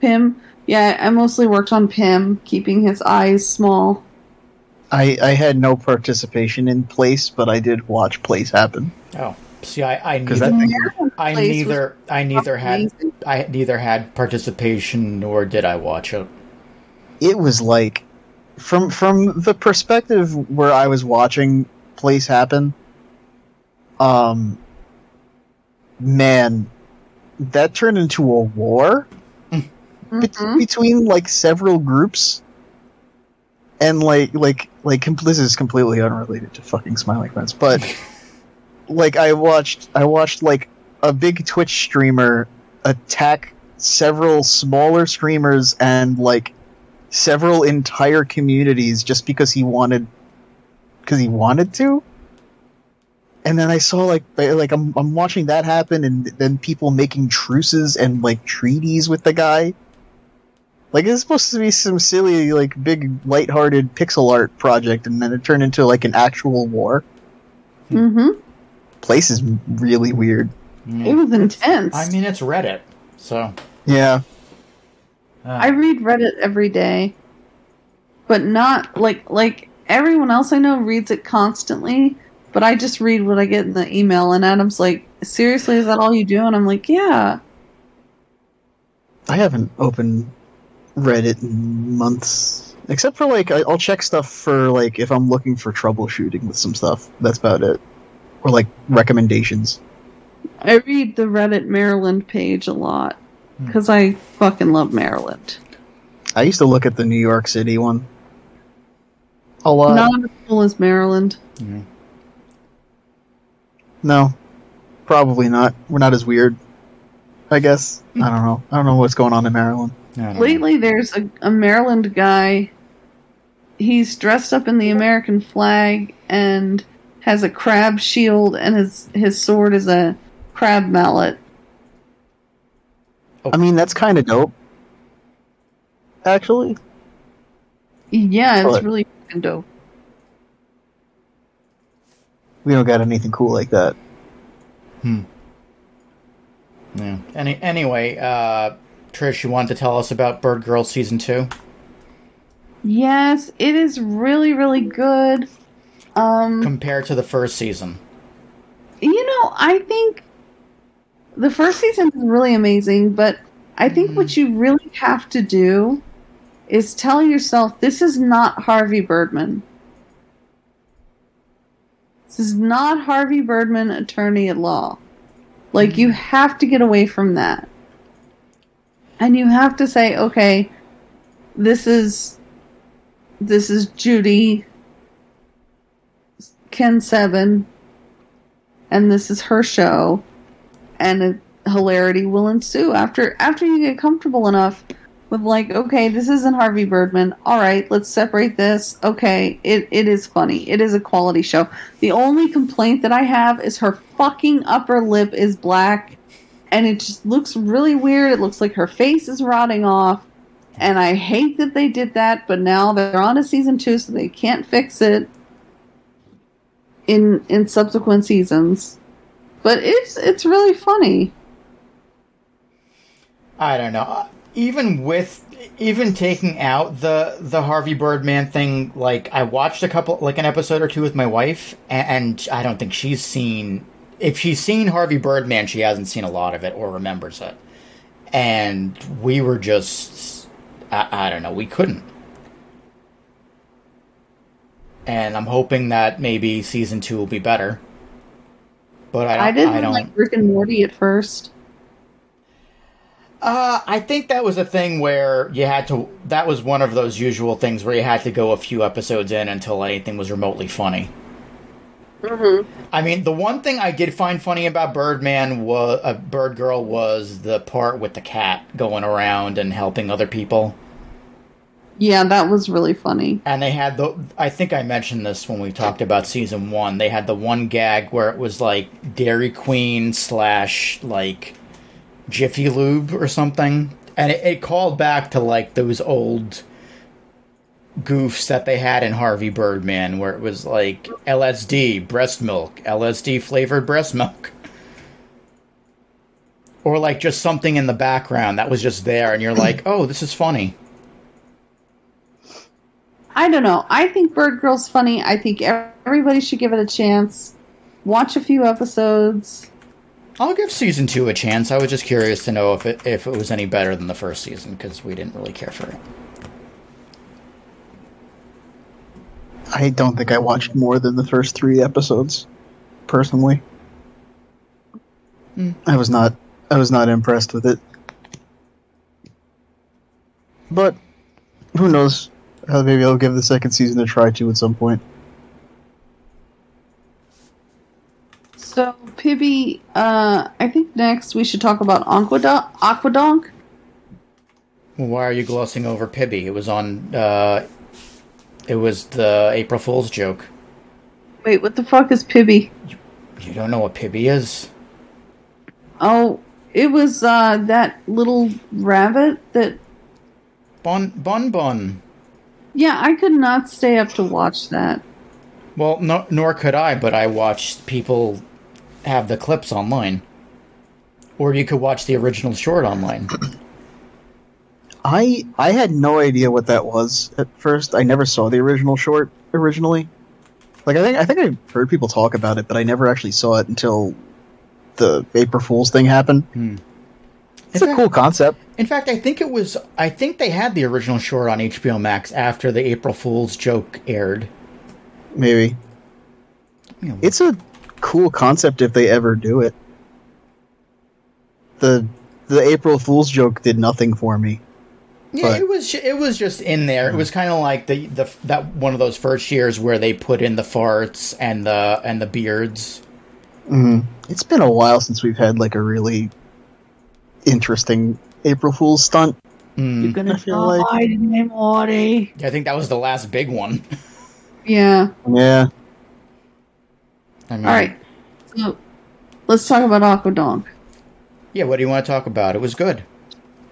Pim. Yeah, I mostly worked on Pim, keeping his eyes small. I I had no participation in place, but I did watch place happen Oh, see, I I neither, that thing. I neither I neither had I neither had participation nor did I watch it. it was like from from the perspective where I was watching place happen um man that turned into a war? Bet- Mhm. between like several groups? And like like like com- this is completely unrelated to fucking smiling friends but like I watched I watched like a big Twitch streamer attack several smaller streamers and like several entire communities just because he wanted because he wanted to and then I saw like like I'm I'm watching that happen and then people making truces and like treaties with the guy like it's supposed to be some silly like big lighthearted pixel art project and then it turned into like an actual war Mm-hmm. place is really weird It was intense. I mean, it's Reddit, so. yeah uh, I read Reddit every day, but not like like everyone else I know reads it constantly. But I just read what I get in the email, and Adam's like, "Seriously, is that all you do?" And I'm like, "Yeah." I haven't opened Reddit in months, except for like I- I'll check stuff for like if I'm looking for troubleshooting with some stuff. That's about it, or like recommendations. I read the Reddit Maryland page a lot hmm. because I fucking love Maryland. I used to look at the New York City one a lot. Not as cool as Maryland. No, probably not. We're not as weird. I guess. I don't know. I don't know what's going on in Maryland. I don't know. Lately, there's a, a Maryland guy. He's dressed up in the American flag and has a crab shield, and his his sword is a crab mallet. Oh. I mean, that's kind of dope. Actually, Yeah, it's What? really fucking dope. We don't got anything cool like that. Hmm. Yeah. Any, anyway, uh, Trish, you wanted to tell us about Birdgirl season two? Yes, it is really really good. Um, Compared to the first season. you know, I think the first season is really amazing, but I think what you really have to do is tell yourself this is not Harvey Birdman. This is not Harvey Birdman, attorney at law. Like, you mm-hmm. have to get away from that. And you have to say, okay, this is this is Judy Ken Sebben and this is her show and a hilarity will ensue after after you get comfortable enough with like okay this isn't harvey birdman all right let's separate this okay it, it is funny it is a quality show the only complaint that i have is her fucking upper lip is black and it just looks really weird it looks like her face is rotting off and i hate that they did that but now they're on a season two so they can't fix it in in subsequent seasons. But it's it's really funny. I don't know. Even with even taking out the the Harvey Birdman thing, like I watched a couple, like an episode or two with my wife, and, and I don't think she's seen. If she's seen Harvey Birdman, she hasn't seen a lot of it or remembers it. And we were just, I, I don't know, we couldn't. And I'm hoping that maybe season two will be better. But I don't. I didn't I like Rick and Morty at first. Uh, I think that was a thing where you had to. That was one of those usual things where you had to go a few episodes in until anything was remotely funny. Mm-hmm. I mean, the one thing I did find funny about Birdman was uh, Birdgirl was the part with the cat going around and helping other people. Yeah, that was really funny. And they had the. I think I mentioned this when we talked about season one. They had the one gag where it was like Dairy Queen slash like Jiffy Lube or something, and it, it called back to like those old goofs that they had in Harvey Birdman, where it was like LSD breast milk, LSD flavored breast milk. Or like just something in the background that was just there, and you're like, "Oh, this is funny." I don't know. I think Birdgirl's funny. I think everybody should give it a chance. Watch a few episodes. I'll give season two a chance. I was just curious to know if it if it was any better than the first season because we didn't really care for it. I don't think I watched more than the first three episodes, personally. I was not. I was not impressed with it. But who knows? Uh, maybe I'll give the second season a try too at some point. So, Pibby, uh, I think next we should talk about Aquadonk. Aquadonk? Well, why are you glossing over Pibby? It was on. Uh, it was the April Fool's joke. Wait, what the fuck is Pibby? You don't know what Pibby is? Oh, it was uh, that little rabbit that. Bon Bon Bon. Yeah, I could not stay up to watch that. Well, no, nor could I, but I watched people have the clips online. Or you could watch the original short online. I I had no idea what that was at first. I never saw the original short originally. Like I think I think I heard people talk about it, but I never actually saw it until the April Fool's thing happened. Hmm. It's a cool concept. In fact, I think it was. I think they had the original short on HBO Max after the April Fool's joke aired. Maybe it's a cool concept if they ever do it. the the April Fool's joke did nothing for me. Yeah, But- it was it was just in there. It was kind of like the the that one of those first years where they put in the farts and the and the beards. hmm It's been a while since we've had like a really interesting April Fool's stunt. Hmm. You're gonna feel like- die today, Morty. I think that was the last big one. Yeah. Yeah. I mean, All right. So let's talk about Aquadonk. Yeah, what do you want to talk about? It was good.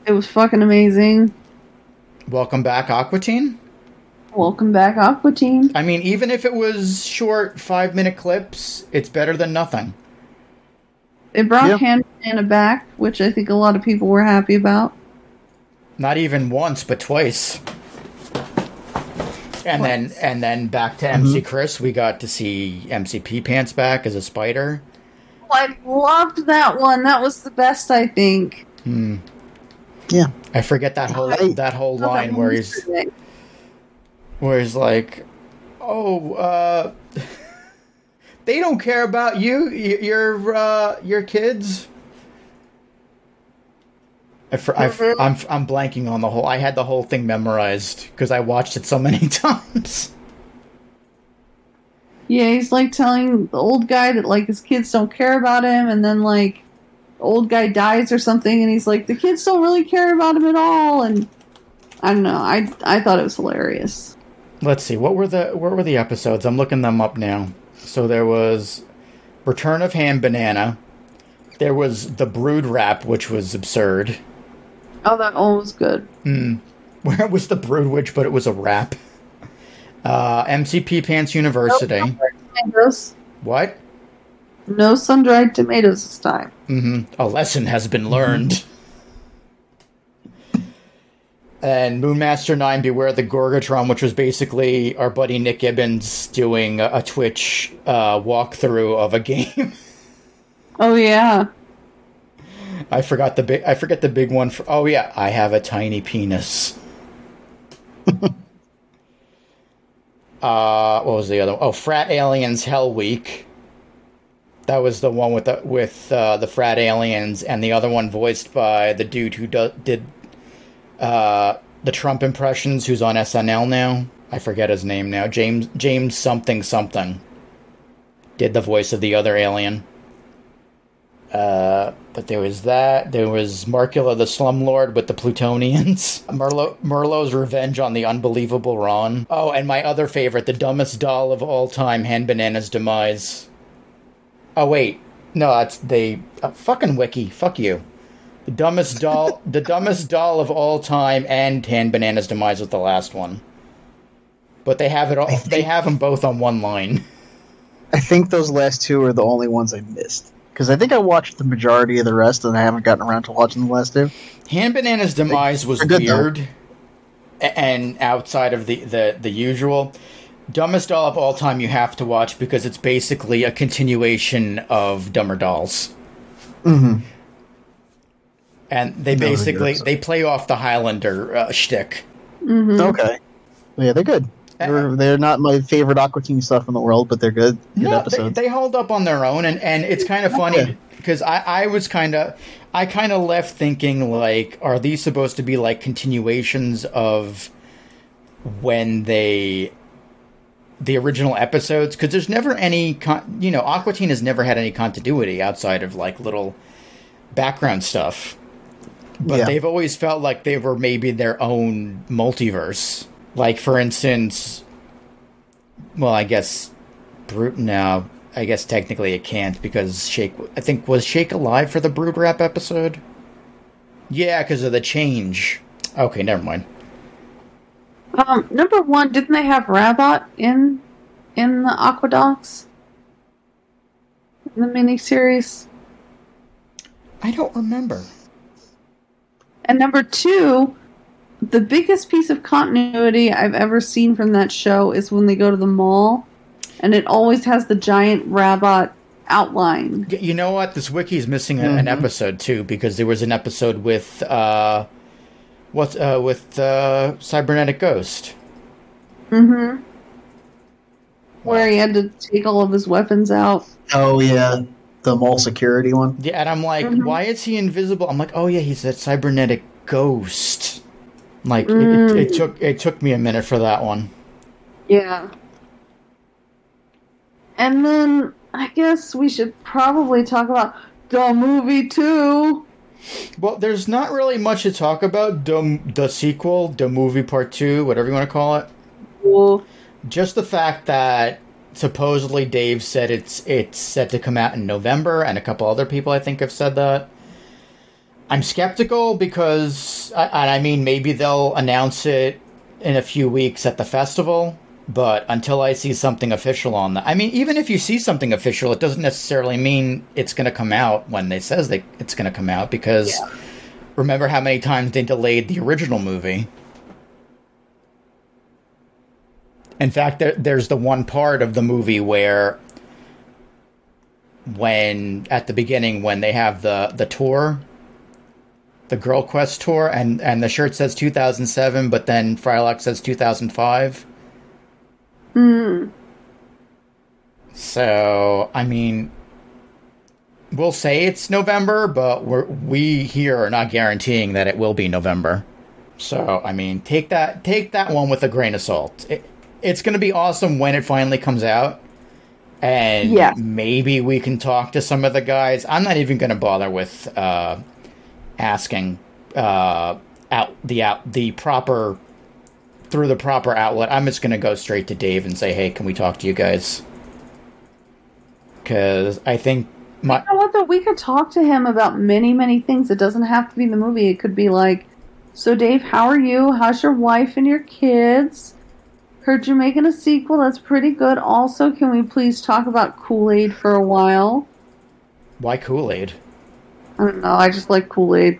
It was fucking amazing. Welcome back, Aqua Teen. Welcome back, Aqua Teen. I mean, even if it was short five minute clips, it's better than nothing. It brought Yeah. Hand Banana back, which I think a lot of people were happy about. Not even once, but twice. And then and then back to MC Chris, we got to see MC Pee Pants back as a spider. Oh, I loved that one. That was the best, I think. Hmm. Yeah. I forget that whole I- that whole Saw that line where he's where he's like, "Oh, uh, they don't care about you, your uh, your kids." I I fr- mm-hmm. I'm I'm blanking on the whole. I had the whole thing memorized because I watched it so many times. Yeah, he's like telling the old guy that like his kids don't care about him, and then like the old guy dies or something, and he's like the kids don't really care about him at all, and I don't know. I I thought it was hilarious. Let's see. What were the what were the episodes? I'm looking them up now. So there was Return of Hand Banana. There was the Brood Rap, which was absurd. Oh, that one was good. Where was the Broodwich, but it was a rap. Uh, MC Pee Pants University. Tomatoes. What? No sun dried tomatoes this time. hmm A lesson has been learned. and Moonmaster 9 Beware the Gorgatron, which was basically our buddy Nick Gibbons doing a, a Twitch uh, walkthrough of a game. Oh yeah. I forgot the big. I forget the big one. For, oh yeah, I have a tiny penis. uh, what was the other? one? Oh, Frat Aliens Hell Week. That was the one with the with uh, the frat aliens, and the other one voiced by the dude who do, did uh, the Trump impressions, who's on SNL now. I forget his name now. James James something something did the voice of the other alien. Uh, but there was that. There was Markula the Slumlord with the Plutonians. Merlo, Merlot's Revenge on the Unbelievable Ron. Oh, and my other favorite, the dumbest doll of all time, Hand Banana's Demise. Oh, wait. No, that's the uh, fucking wiki. Fuck you. The dumbest doll, the dumbest doll of all time, and Hand Banana's Demise was the last one. But they have it all. They have them both on one line. I think those last two are the only ones I missed. Because I think I watched the majority of the rest and I haven't gotten around to watching the last two. Hand Banana's demise was good, weird, a- and outside of the, the the usual. Dumbest Doll of all time you have to watch because it's basically a continuation of Dumber Dolls, Mm-hmm. and they basically they play off the Highlander uh, shtick. Mm-hmm. Okay. Yeah, they're good. They're, they're not my favorite Aqua Teen stuff in the world, but they're good. Good No, they, episodes. they hold up on their own, and, and it's kind of funny because I, I was kind of I kind of left thinking like, are these supposed to be like continuations of when they the original episodes? Because there's never any con- you know Aqua Teen has never had any continuity outside of like little background stuff. But Yeah. they've always felt like they were maybe their own multiverse. Like for instance, well, I guess Brute now. I guess technically it can't because Shake. I think was Shake alive for the Brood Rap episode. Yeah, because of the change. Okay, never mind. Um, number one, didn't they have Rabbot in in the Aquadocs? In the miniseries? I don't remember. And number two, the biggest piece of continuity I've ever seen from that show is when they go to the mall, and it always has the giant robot outline. Y- You know what? This wiki is missing a, an episode too because there was an episode with uh, what's uh with uh cybernetic ghost. Mm-hmm. Where he had to take all of his weapons out. oh, yeah. the mall security one. Yeah, and I'm like, Mhm. why is he invisible? I'm like, oh yeah, he's that cybernetic ghost. Like it, it, Mm. it took it took me a minute for that one. Yeah. And then I guess we should probably talk about the movie too. Well, there's not really much to talk about. The, the sequel, the movie part two, whatever you want to call it. Well, Just the fact that supposedly Dave said it's it's set to come out in November, and a couple other people I think have said that. I'm skeptical because, I- and I mean, maybe they'll announce it in a few weeks at the festival. But until I see something official on that, I mean, even if you see something official, it doesn't necessarily mean it's going to come out when they says they it's going to come out. Because remember how many times they delayed the original movie. In fact, there, there's the one part of the movie where, when at the beginning, when they have the the tour, the Girl Quest tour, and and the shirt says 2007, but then Frylock says 2005. hmm. So I mean, we'll say it's November, but we're, we here are not guaranteeing that it will be November. So I mean, take that take that one with a grain of salt. It, it's going to be awesome when it finally comes out, and Yes. maybe we can talk to some of the guys. I'm not even going to bother with uh, asking uh, out the out the proper through the proper outlet. I'm just going to go straight to Dave and say, "Hey, can we talk to you guys?" Because I think my You know what though? We could talk to him about many, many things. It doesn't have to be the movie. It could be like, so Dave, how are you? How's your wife and your kids? Heard you're making a sequel. That's pretty good. Also, can we please talk about Kool Aid for a while? why Kool Aid? I don't know. I just like Kool Aid.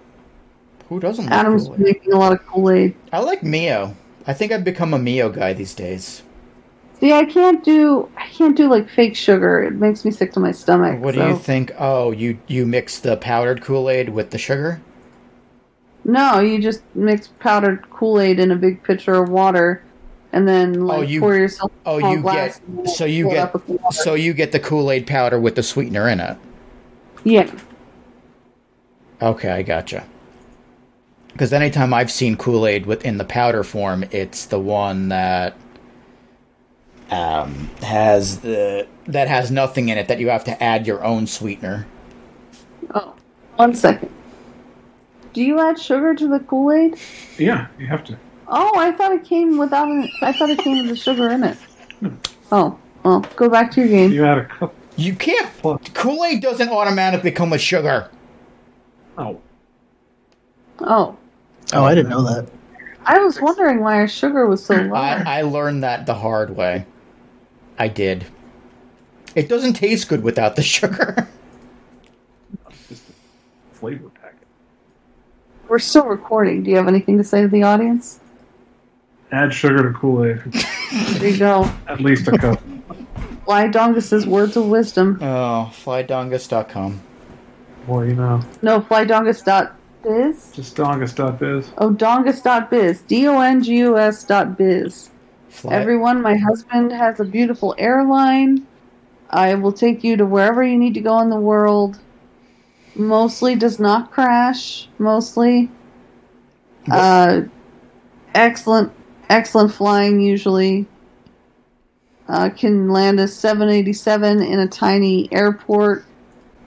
Who doesn't like Adam's Kool Aid? making a lot of Kool Aid. I like Mio. I think I've become a Mio guy these days. See, I can't do. I can't do like fake sugar. It makes me sick to my stomach. What do you think? Oh, you you mix the powdered Kool Aid with the sugar? No, you just mix powdered Kool Aid in a big pitcher of water, and then oh, like Oh, you- pour yourself. Oh, you get so you get up with water. so you get the Kool Aid powder with the sweetener in it. yeah. Okay, I gotcha. Because anytime I've seen Kool Aid within the powder form, it's the one that um, has the that has nothing in it that you have to add your own sweetener. Oh, one second. Do you add sugar to the Kool Aid? Yeah, you have to. Oh, I thought it came without. An, I thought it came with the sugar in it. Oh, well, go back to your game. You add a cup. You can't. Kool Aid doesn't automatically come with sugar. Oh, Oh, Oh, I didn't know that. I was wondering why our sugar was so low. I, I learned that the hard way. I did. It doesn't taste good without the sugar. just a flavor packet. We're still recording. Do you have anything to say to the audience? Add sugar to Kool Aid. There you go. At least a cup. Why Dongus's words of wisdom. oh, flydongus.com. You know. No, flydongus.biz. Just dongus.biz. Oh, dongus.biz. D O N G U S dot biz. Fly- Everyone, my husband has a beautiful airline. I will take you to wherever you need to go in the world. Mostly does not crash. Mostly. Uh, excellent, excellent flying usually. Uh, can land a 787 in a tiny airport.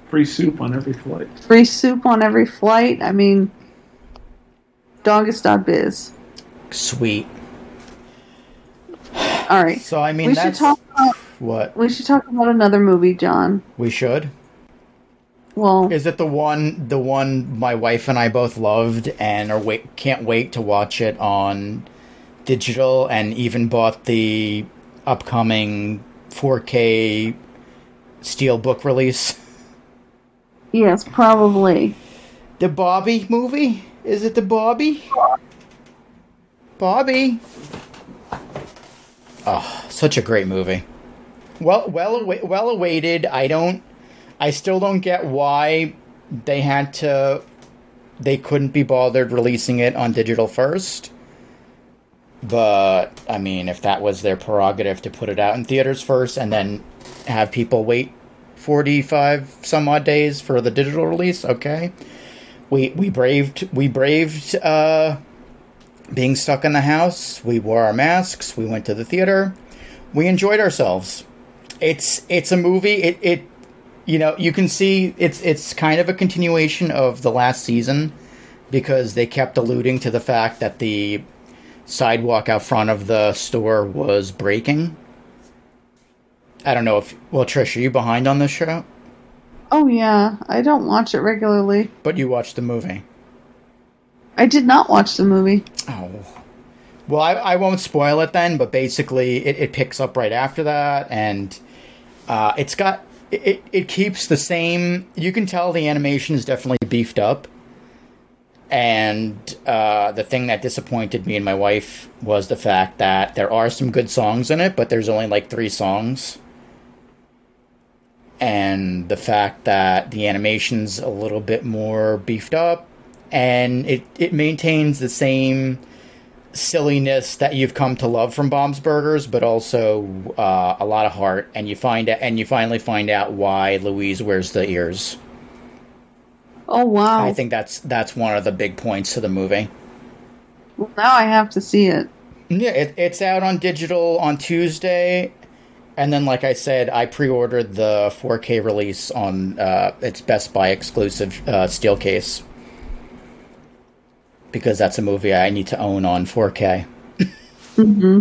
Free soup on every flight. Free soup on every flight. I mean, dongus.biz. Sweet. All right. So I mean, we should talk about what we should talk about another movie, John. we should. Well, Is it the one the one my wife and I both loved and are wait can't wait to watch it on digital and even bought the upcoming 4K steelbook release? yes, probably. The Bobby movie? Is it the Bobby? Bobby. Oh, such a great movie. Well, well, awa- well awaited. I don't. I still don't get why they had to. They couldn't be bothered releasing it on digital first. But I mean, if that was their prerogative to put it out in theaters first and then have people wait 45 some odd days for the digital release. Okay. We, we braved, we braved, uh, being stuck in the house. We wore our masks. We went to the theater. We enjoyed ourselves. It's, it's a movie. It, it, you know, you can see it's, it's kind of a continuation of the last season because they kept alluding to the fact that the sidewalk out front of the store was breaking. I don't know if well, Trish, are you behind on this show? Oh yeah, I don't watch it regularly. But you watched the movie. I did not watch the movie. Oh. Well, I, I won't spoil it then, but basically it, it picks up right after that, and uh, it's got it, it keeps the same. You can tell the animation is definitely beefed up, and uh, the thing that disappointed me and my wife was the fact that there are some good songs in it, but there's only like three songs. And the fact that the animation's a little bit more beefed up, and it, it maintains the same silliness that you've come to love from Bob's Burgers, but also uh, a lot of heart. And you find out, and you finally find out why Louise wears the ears. Oh wow! I think that's that's one of the big points to the movie. Well, now I have to see it. Yeah, it, it's out on digital on Tuesday, and then like I said, I pre-ordered the 4K release on uh, its Best Buy exclusive uh, steel case because that's a movie I need to own on 4K. Mm-hmm.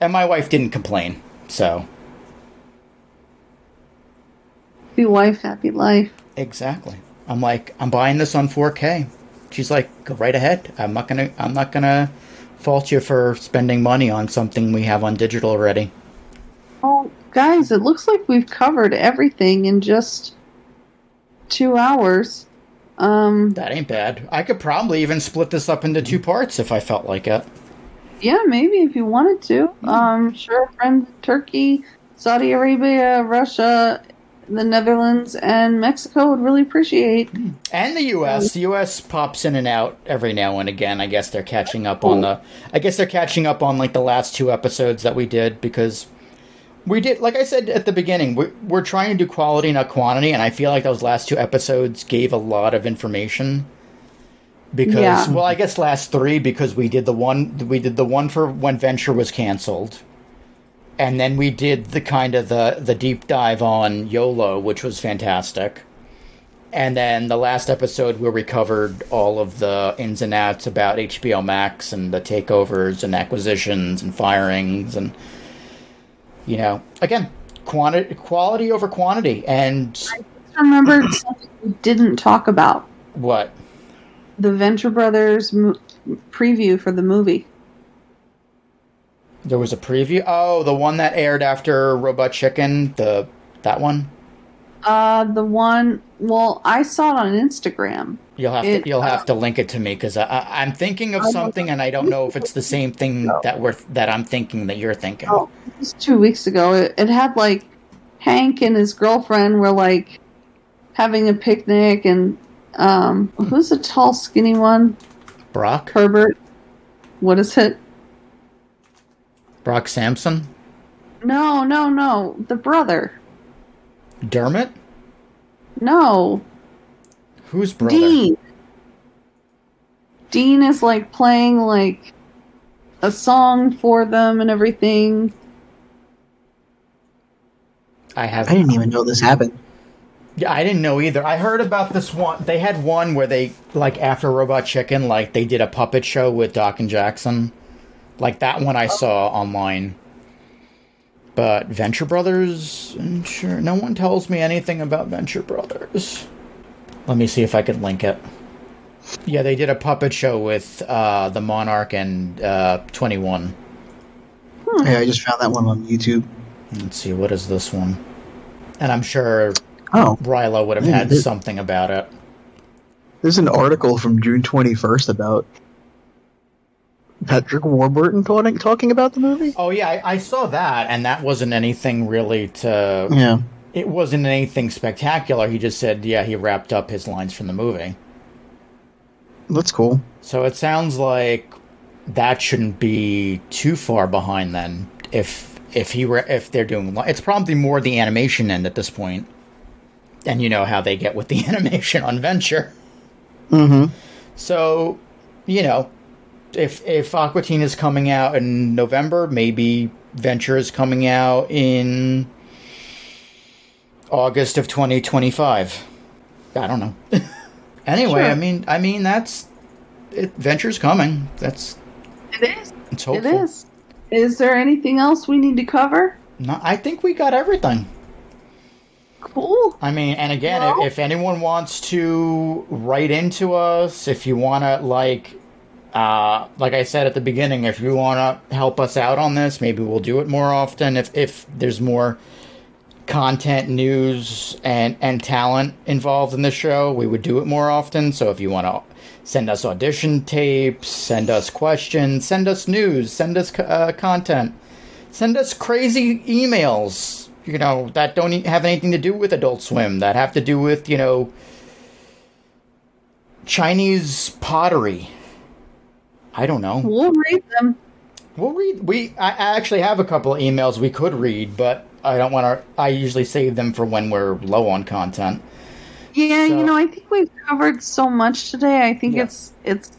And my wife didn't complain, so Happy wife, happy life. exactly. I'm like, I'm buying this on 4K. She's like, go right ahead. I'm not gonna, I'm not gonna fault you for spending money on something we have on digital already. Oh, guys, it looks like we've covered everything in just two hours. Um, That ain't bad. I could probably even split this up into two parts if I felt like it. yeah, maybe if you wanted to. Um, sure, friends in Turkey, Saudi Arabia, Russia, the Netherlands, and Mexico would really appreciate. And the U.S. The U.S. pops in and out every now and again. I guess they're catching up on the. I guess they're catching up on like the last two episodes that we did because we did. Like I said at the beginning, we, we're trying to do quality, not quantity, and I feel like those last two episodes gave a lot of information. Because Yeah. well, I guess last three because we did the one we did the one for when Venture was canceled. And then we did the kind of the the deep dive on YOLO, which was fantastic. And then the last episode where we covered all of the ins and outs about HBO Max and the takeovers and acquisitions and firings and you know, again, quantity quality over quantity and Just remembered something we didn't talk about: what? the Venture Brothers mo- preview for the movie. There was a preview. Oh, the one that aired after Robot Chicken, the that one. Uh, the one. Well, I saw it on Instagram. You'll have It- to you'll have to link it to me because I, I, I'm thinking of I something and I don't know if it's the same thing that we're that I'm thinking that you're thinking. Oh, it was two weeks ago. It, it had like Hank and his girlfriend were like having a picnic, and um, who's the tall, skinny one? Brock, Herbert. What is it? Brock Samson, No, no, no. The brother. Dermot. No, Who's brother? Dean. Dean is like playing like a song for them and everything. I have. I didn't even know this happened. Yeah, I didn't know either. I heard about this one. They had one where they like after Robot Chicken, like they did a puppet show with Doc and Jackson. Like that one I saw online. But Venture Brothers, sure, no one tells me anything about Venture Brothers. Let me see if I can link it. Yeah, they did a puppet show with uh, the Monarch and uh, Twenty One. Yeah, I just found that one on YouTube. Let's see, what is this one? And I'm sure Oh, Rilo would have Yeah, had something about it. there's an article from June 21st about Patrick Warburton talking talking about the movie. Oh yeah, I, I saw that, and that wasn't anything really to. Yeah, It wasn't anything spectacular. He just said, yeah, he wrapped up his lines from the movie. that's cool. So it sounds like that shouldn't be too far behind then. If if he were if they're doing it's probably more the animation end at this point. and you know how they get with the animation on venture Mm-hmm. so you know if if aqua teen is coming out in november maybe venture is coming out in august of 2025 i don't know anyway Sure. i mean i mean that's it, venture's coming that's It is. it's hopeful is. Is there anything else we need to cover? no, i think we got everything Cool. I mean, and again, Well- if, if anyone wants to write into us, if you want to, like, uh, like I said at the beginning, if you want to help us out on this, maybe we'll do it more often. If if there's more content, news, and and talent involved in the show, we would do it more often. So if you want to send us audition tapes, send us questions, send us news, send us uh, content, send us crazy emails you know that don't have anything to do with adult swim that have to do with you know chinese pottery i don't know We'll read them. We'll read we i actually have a couple of emails we could read but i don't want to i usually save them for when we're low on content Yeah, So- you know, I think we've covered so much today. I think Yeah. it's it's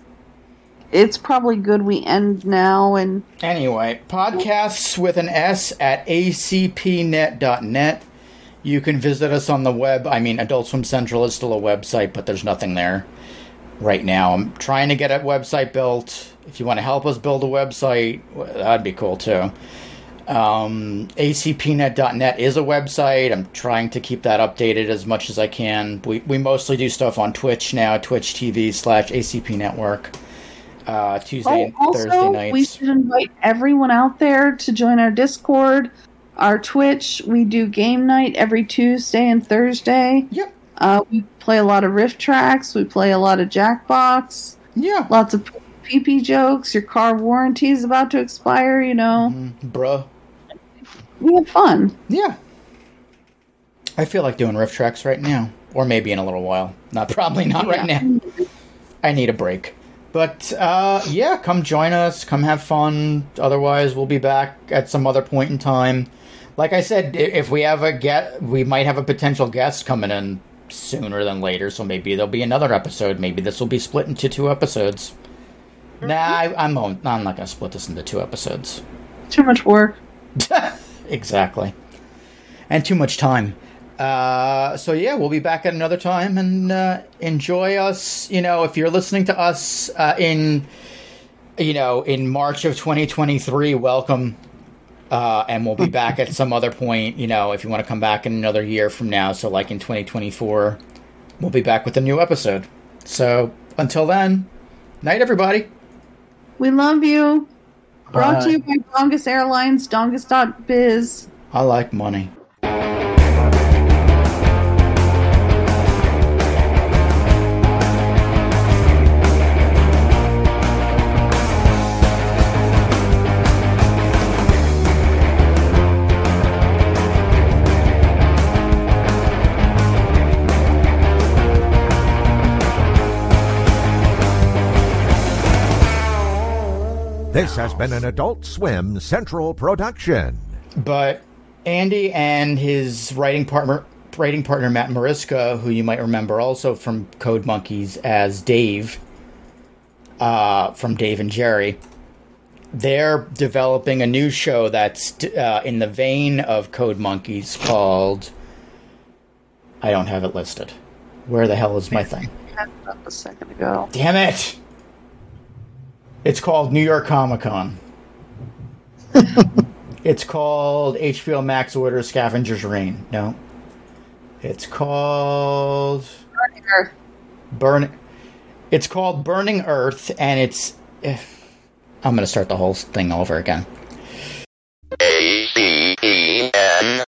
it's probably good we end now and Anyway, podcasts with an S at acpnet.net. You can visit us on the web. I mean, Adult Swim Central is still a website, but there's nothing there right now. I'm trying to get a website built. If you want to help us build a website, that'd be cool too. Um, acpnet.net is a website. I'm trying to keep that updated as much as I can. We, we mostly do stuff on Twitch now, Twitch TV slash ACP Network. Uh, Tuesday oh, and also Thursday nights. we should invite everyone out there to join our Discord, our Twitch. We do game night every Tuesday and Thursday. Yep. Uh, we play a lot of riff tracks. We play a lot of Jackbox. Yeah. Lots of PP jokes. Your car warranty is about to expire. You know, Bruh. we have fun. Yeah. I feel like doing riff tracks right now. Or maybe in a little while. Not probably not right now. I need a break. But uh yeah, come join us, come have fun. Otherwise we'll be back at some other point in time. Like I said, if we have a get we might have a potential guest coming in sooner than later, so maybe there'll be another episode. Maybe this will be split into two episodes. Nah, I, I'm I'm not gonna split this into two episodes. Too much work. exactly. And too much time. Uh, so yeah, we'll be back at another time and uh, enjoy us. You know, if you're listening to us uh, in, you know, in March of 2023, welcome. Uh, and we'll be back at some other point. You know, if you want to come back in another year from now, so like in 2024, we'll be back with a new episode. So until then, night everybody. We love you. Brought to you by Dongus Airlines, dongus.biz. I like money. This has been an Adult Swim Central production. But Andy and his writing partner, writing partner Matt Mariska, who you might remember also from Code Monkeys as Dave, uh, from Dave and Jerry, they're developing a new show that's uh, in the vein of Code Monkeys called. I don't have it listed. Where the hell is my thing? Had up a second ago. Damn it! It's called New York Comic Con. it's called HBO Max Order Scavenger's Reign. No. It's called Burning Earth. Burn. It's called Burning Earth, and it's. Eh, I'm going to start the whole thing over again. A C E N